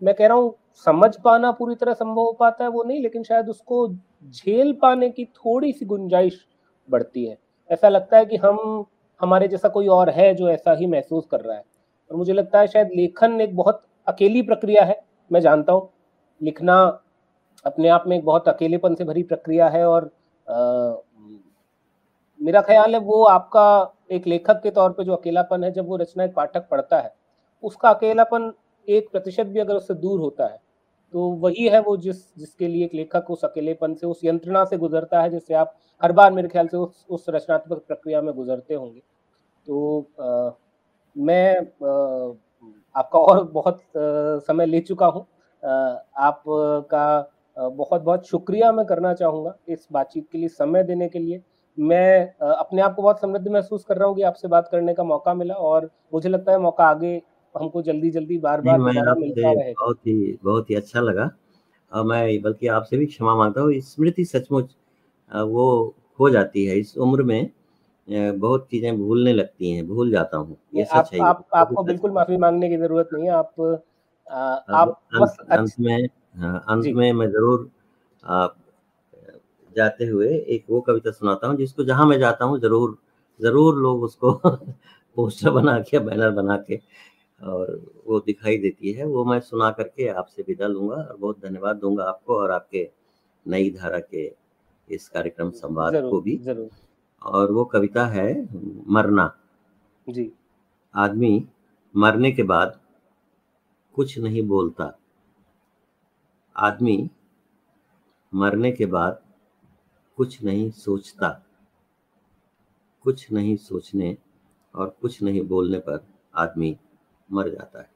S2: मैं कह रहा हूँ समझ पाना पूरी तरह संभव हो पाता है वो नहीं लेकिन शायद उसको झेल पाने की थोड़ी सी गुंजाइश बढ़ती है। ऐसा लगता है कि हम हमारे जैसा कोई और है जो ऐसा ही महसूस कर रहा है। और मुझे लगता है शायद लेखन एक बहुत अकेली प्रक्रिया है मैं जानता हूँ। लिखना अपने आप में एक बहुत अकेलेपन से भरी प्रक्रिया है और आ, मेरा ख्याल है वो आपका एक लेखक के तौर पे जो अकेलापन है जब वो रचना एक पाठक पढ़ता है उसका अकेलापन एक प्रतिशत भी अगर उससे दूर होता है तो वही है वो जिस जिसके लिए एक लेखक उस अकेलेपन से उस यंत्रणा से गुजरता है जिससे आप हर बार मेरे ख्याल से उस उस रचनात्मक प्रक्रिया में गुजरते होंगे। तो आ, मैं आ, आपका और बहुत आ, समय ले चुका हूँ। आपका बहुत बहुत शुक्रिया मैं करना चाहूँगा इस बातचीत के लिए समय देने के लिए। मैं अपने आप को बहुत समृद्ध महसूस कर रहा हूँ कि आपसे बात करने का मौका मिला और मुझे लगता है मौका आगे हमको जल्दी जल्दी बार बार
S3: मिलता रहे बहुत ही बहुत ही अच्छा लगा। और मैं बल्कि आपसे भी क्षमा माँगता हूँ स्मृति सचमुच वो हो जाती है इस उम्र में बहुत चीज़ें भूलने लगती हैं भूल जाता हूँ
S2: ये सच है आप, आपको बिल्कुल माफ़ी मांगने की ज़रूरत नहीं है आप आ, आप
S3: अंत में हाँ अंत में मैं ज़रूर जाते हुए एक वो कविता सुनाता हूँ जिसको जहाँ मैं जाता हूँ ज़रूर ज़रूर लोग उसको [laughs] पोस्टर बना के बैनर बना के और वो दिखाई देती है। वो मैं सुना करके आपसे विदा लूँगा और बहुत धन्यवाद दूँगा आपको और आपके नई धारा के इस कार्यक्रम संवाद को भी।
S2: ज़रूर।
S3: और वो कविता है मरना।
S2: जी।
S3: आदमी मरने के बाद कुछ नहीं बोलता। आदमी मरने के बाद कुछ नहीं सोचता। कुछ नहीं सोचने और कुछ नहीं बोलने पर आदमी मर जाता है।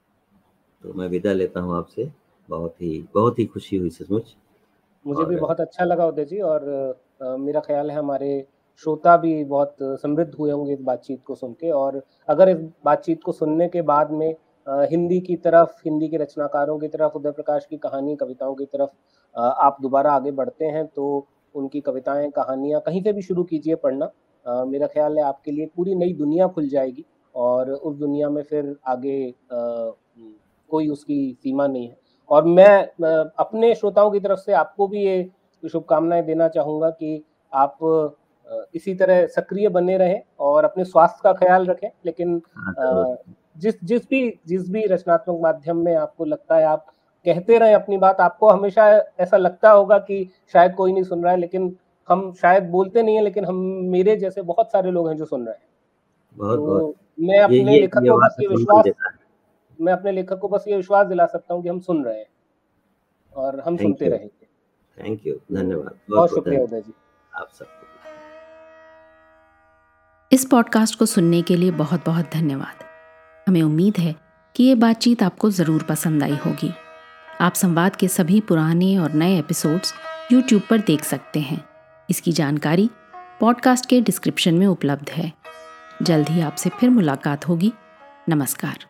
S3: तो मैं विदा लेता हूँ आपसे। बहुत ही बहुत ही खुशी हुई सचमुच।
S2: मुझे भी बहुत अच्छा लगा उदय जी और आ, मेरा ख्याल है हमारे श्रोता भी बहुत समृद्ध हुए होंगे इस बातचीत को सुन के। और अगर इस बातचीत को सुनने के बाद में आ, हिंदी की तरफ़ हिंदी के रचनाकारों की तरफ़ उदय प्रकाश की कहानी कविताओं की तरफ़ आ, आप दोबारा आगे बढ़ते हैं तो उनकी कविताएँ कहानियाँ कहीं से भी शुरू कीजिए पढ़ना। आ, मेरा ख्याल है आपके लिए पूरी नई दुनिया खुल जाएगी और उस दुनिया में फिर आगे आ, कोई उसकी सीमा नहीं है। और मैं आ, अपने श्रोताओं की तरफ़ से आपको भी ये शुभकामनाएँ देना चाहूँगा कि आप इसी तरह सक्रिय बने रहें और अपने स्वास्थ्य का ख्याल रखें। लेकिन हाँ, जिस जिस भी जिस भी रचनात्मक माध्यम में आपको लगता है आप कहते रहे अपनी बात। आपको हमेशा ऐसा लगता होगा कि शायद कोई नहीं सुन रहा है लेकिन हम शायद बोलते नहीं है लेकिन हम मेरे जैसे बहुत सारे लोग हैं जो सुन रहे हैं।
S3: बहुत, तो बहुत।
S2: मैं अपने लेखक को बस ये विश्वास मैं अपने लेखक को बस ये विश्वास दिला सकता हूँ कि हम सुन रहे हैं और हम सुनते रहेंगे।
S3: थैंक यू धन्यवाद।
S2: बहुत शुक्रिया उदय जी।
S3: आप सबको।
S1: इस पॉडकास्ट को सुनने के लिए बहुत बहुत धन्यवाद। हमें उम्मीद है कि ये बातचीत आपको ज़रूर पसंद आई होगी। आप संवाद के सभी पुराने और नए एपिसोड्स यूट्यूब पर देख सकते हैं। इसकी जानकारी पॉडकास्ट के डिस्क्रिप्शन में उपलब्ध है। जल्द ही आपसे फिर मुलाकात होगी। नमस्कार।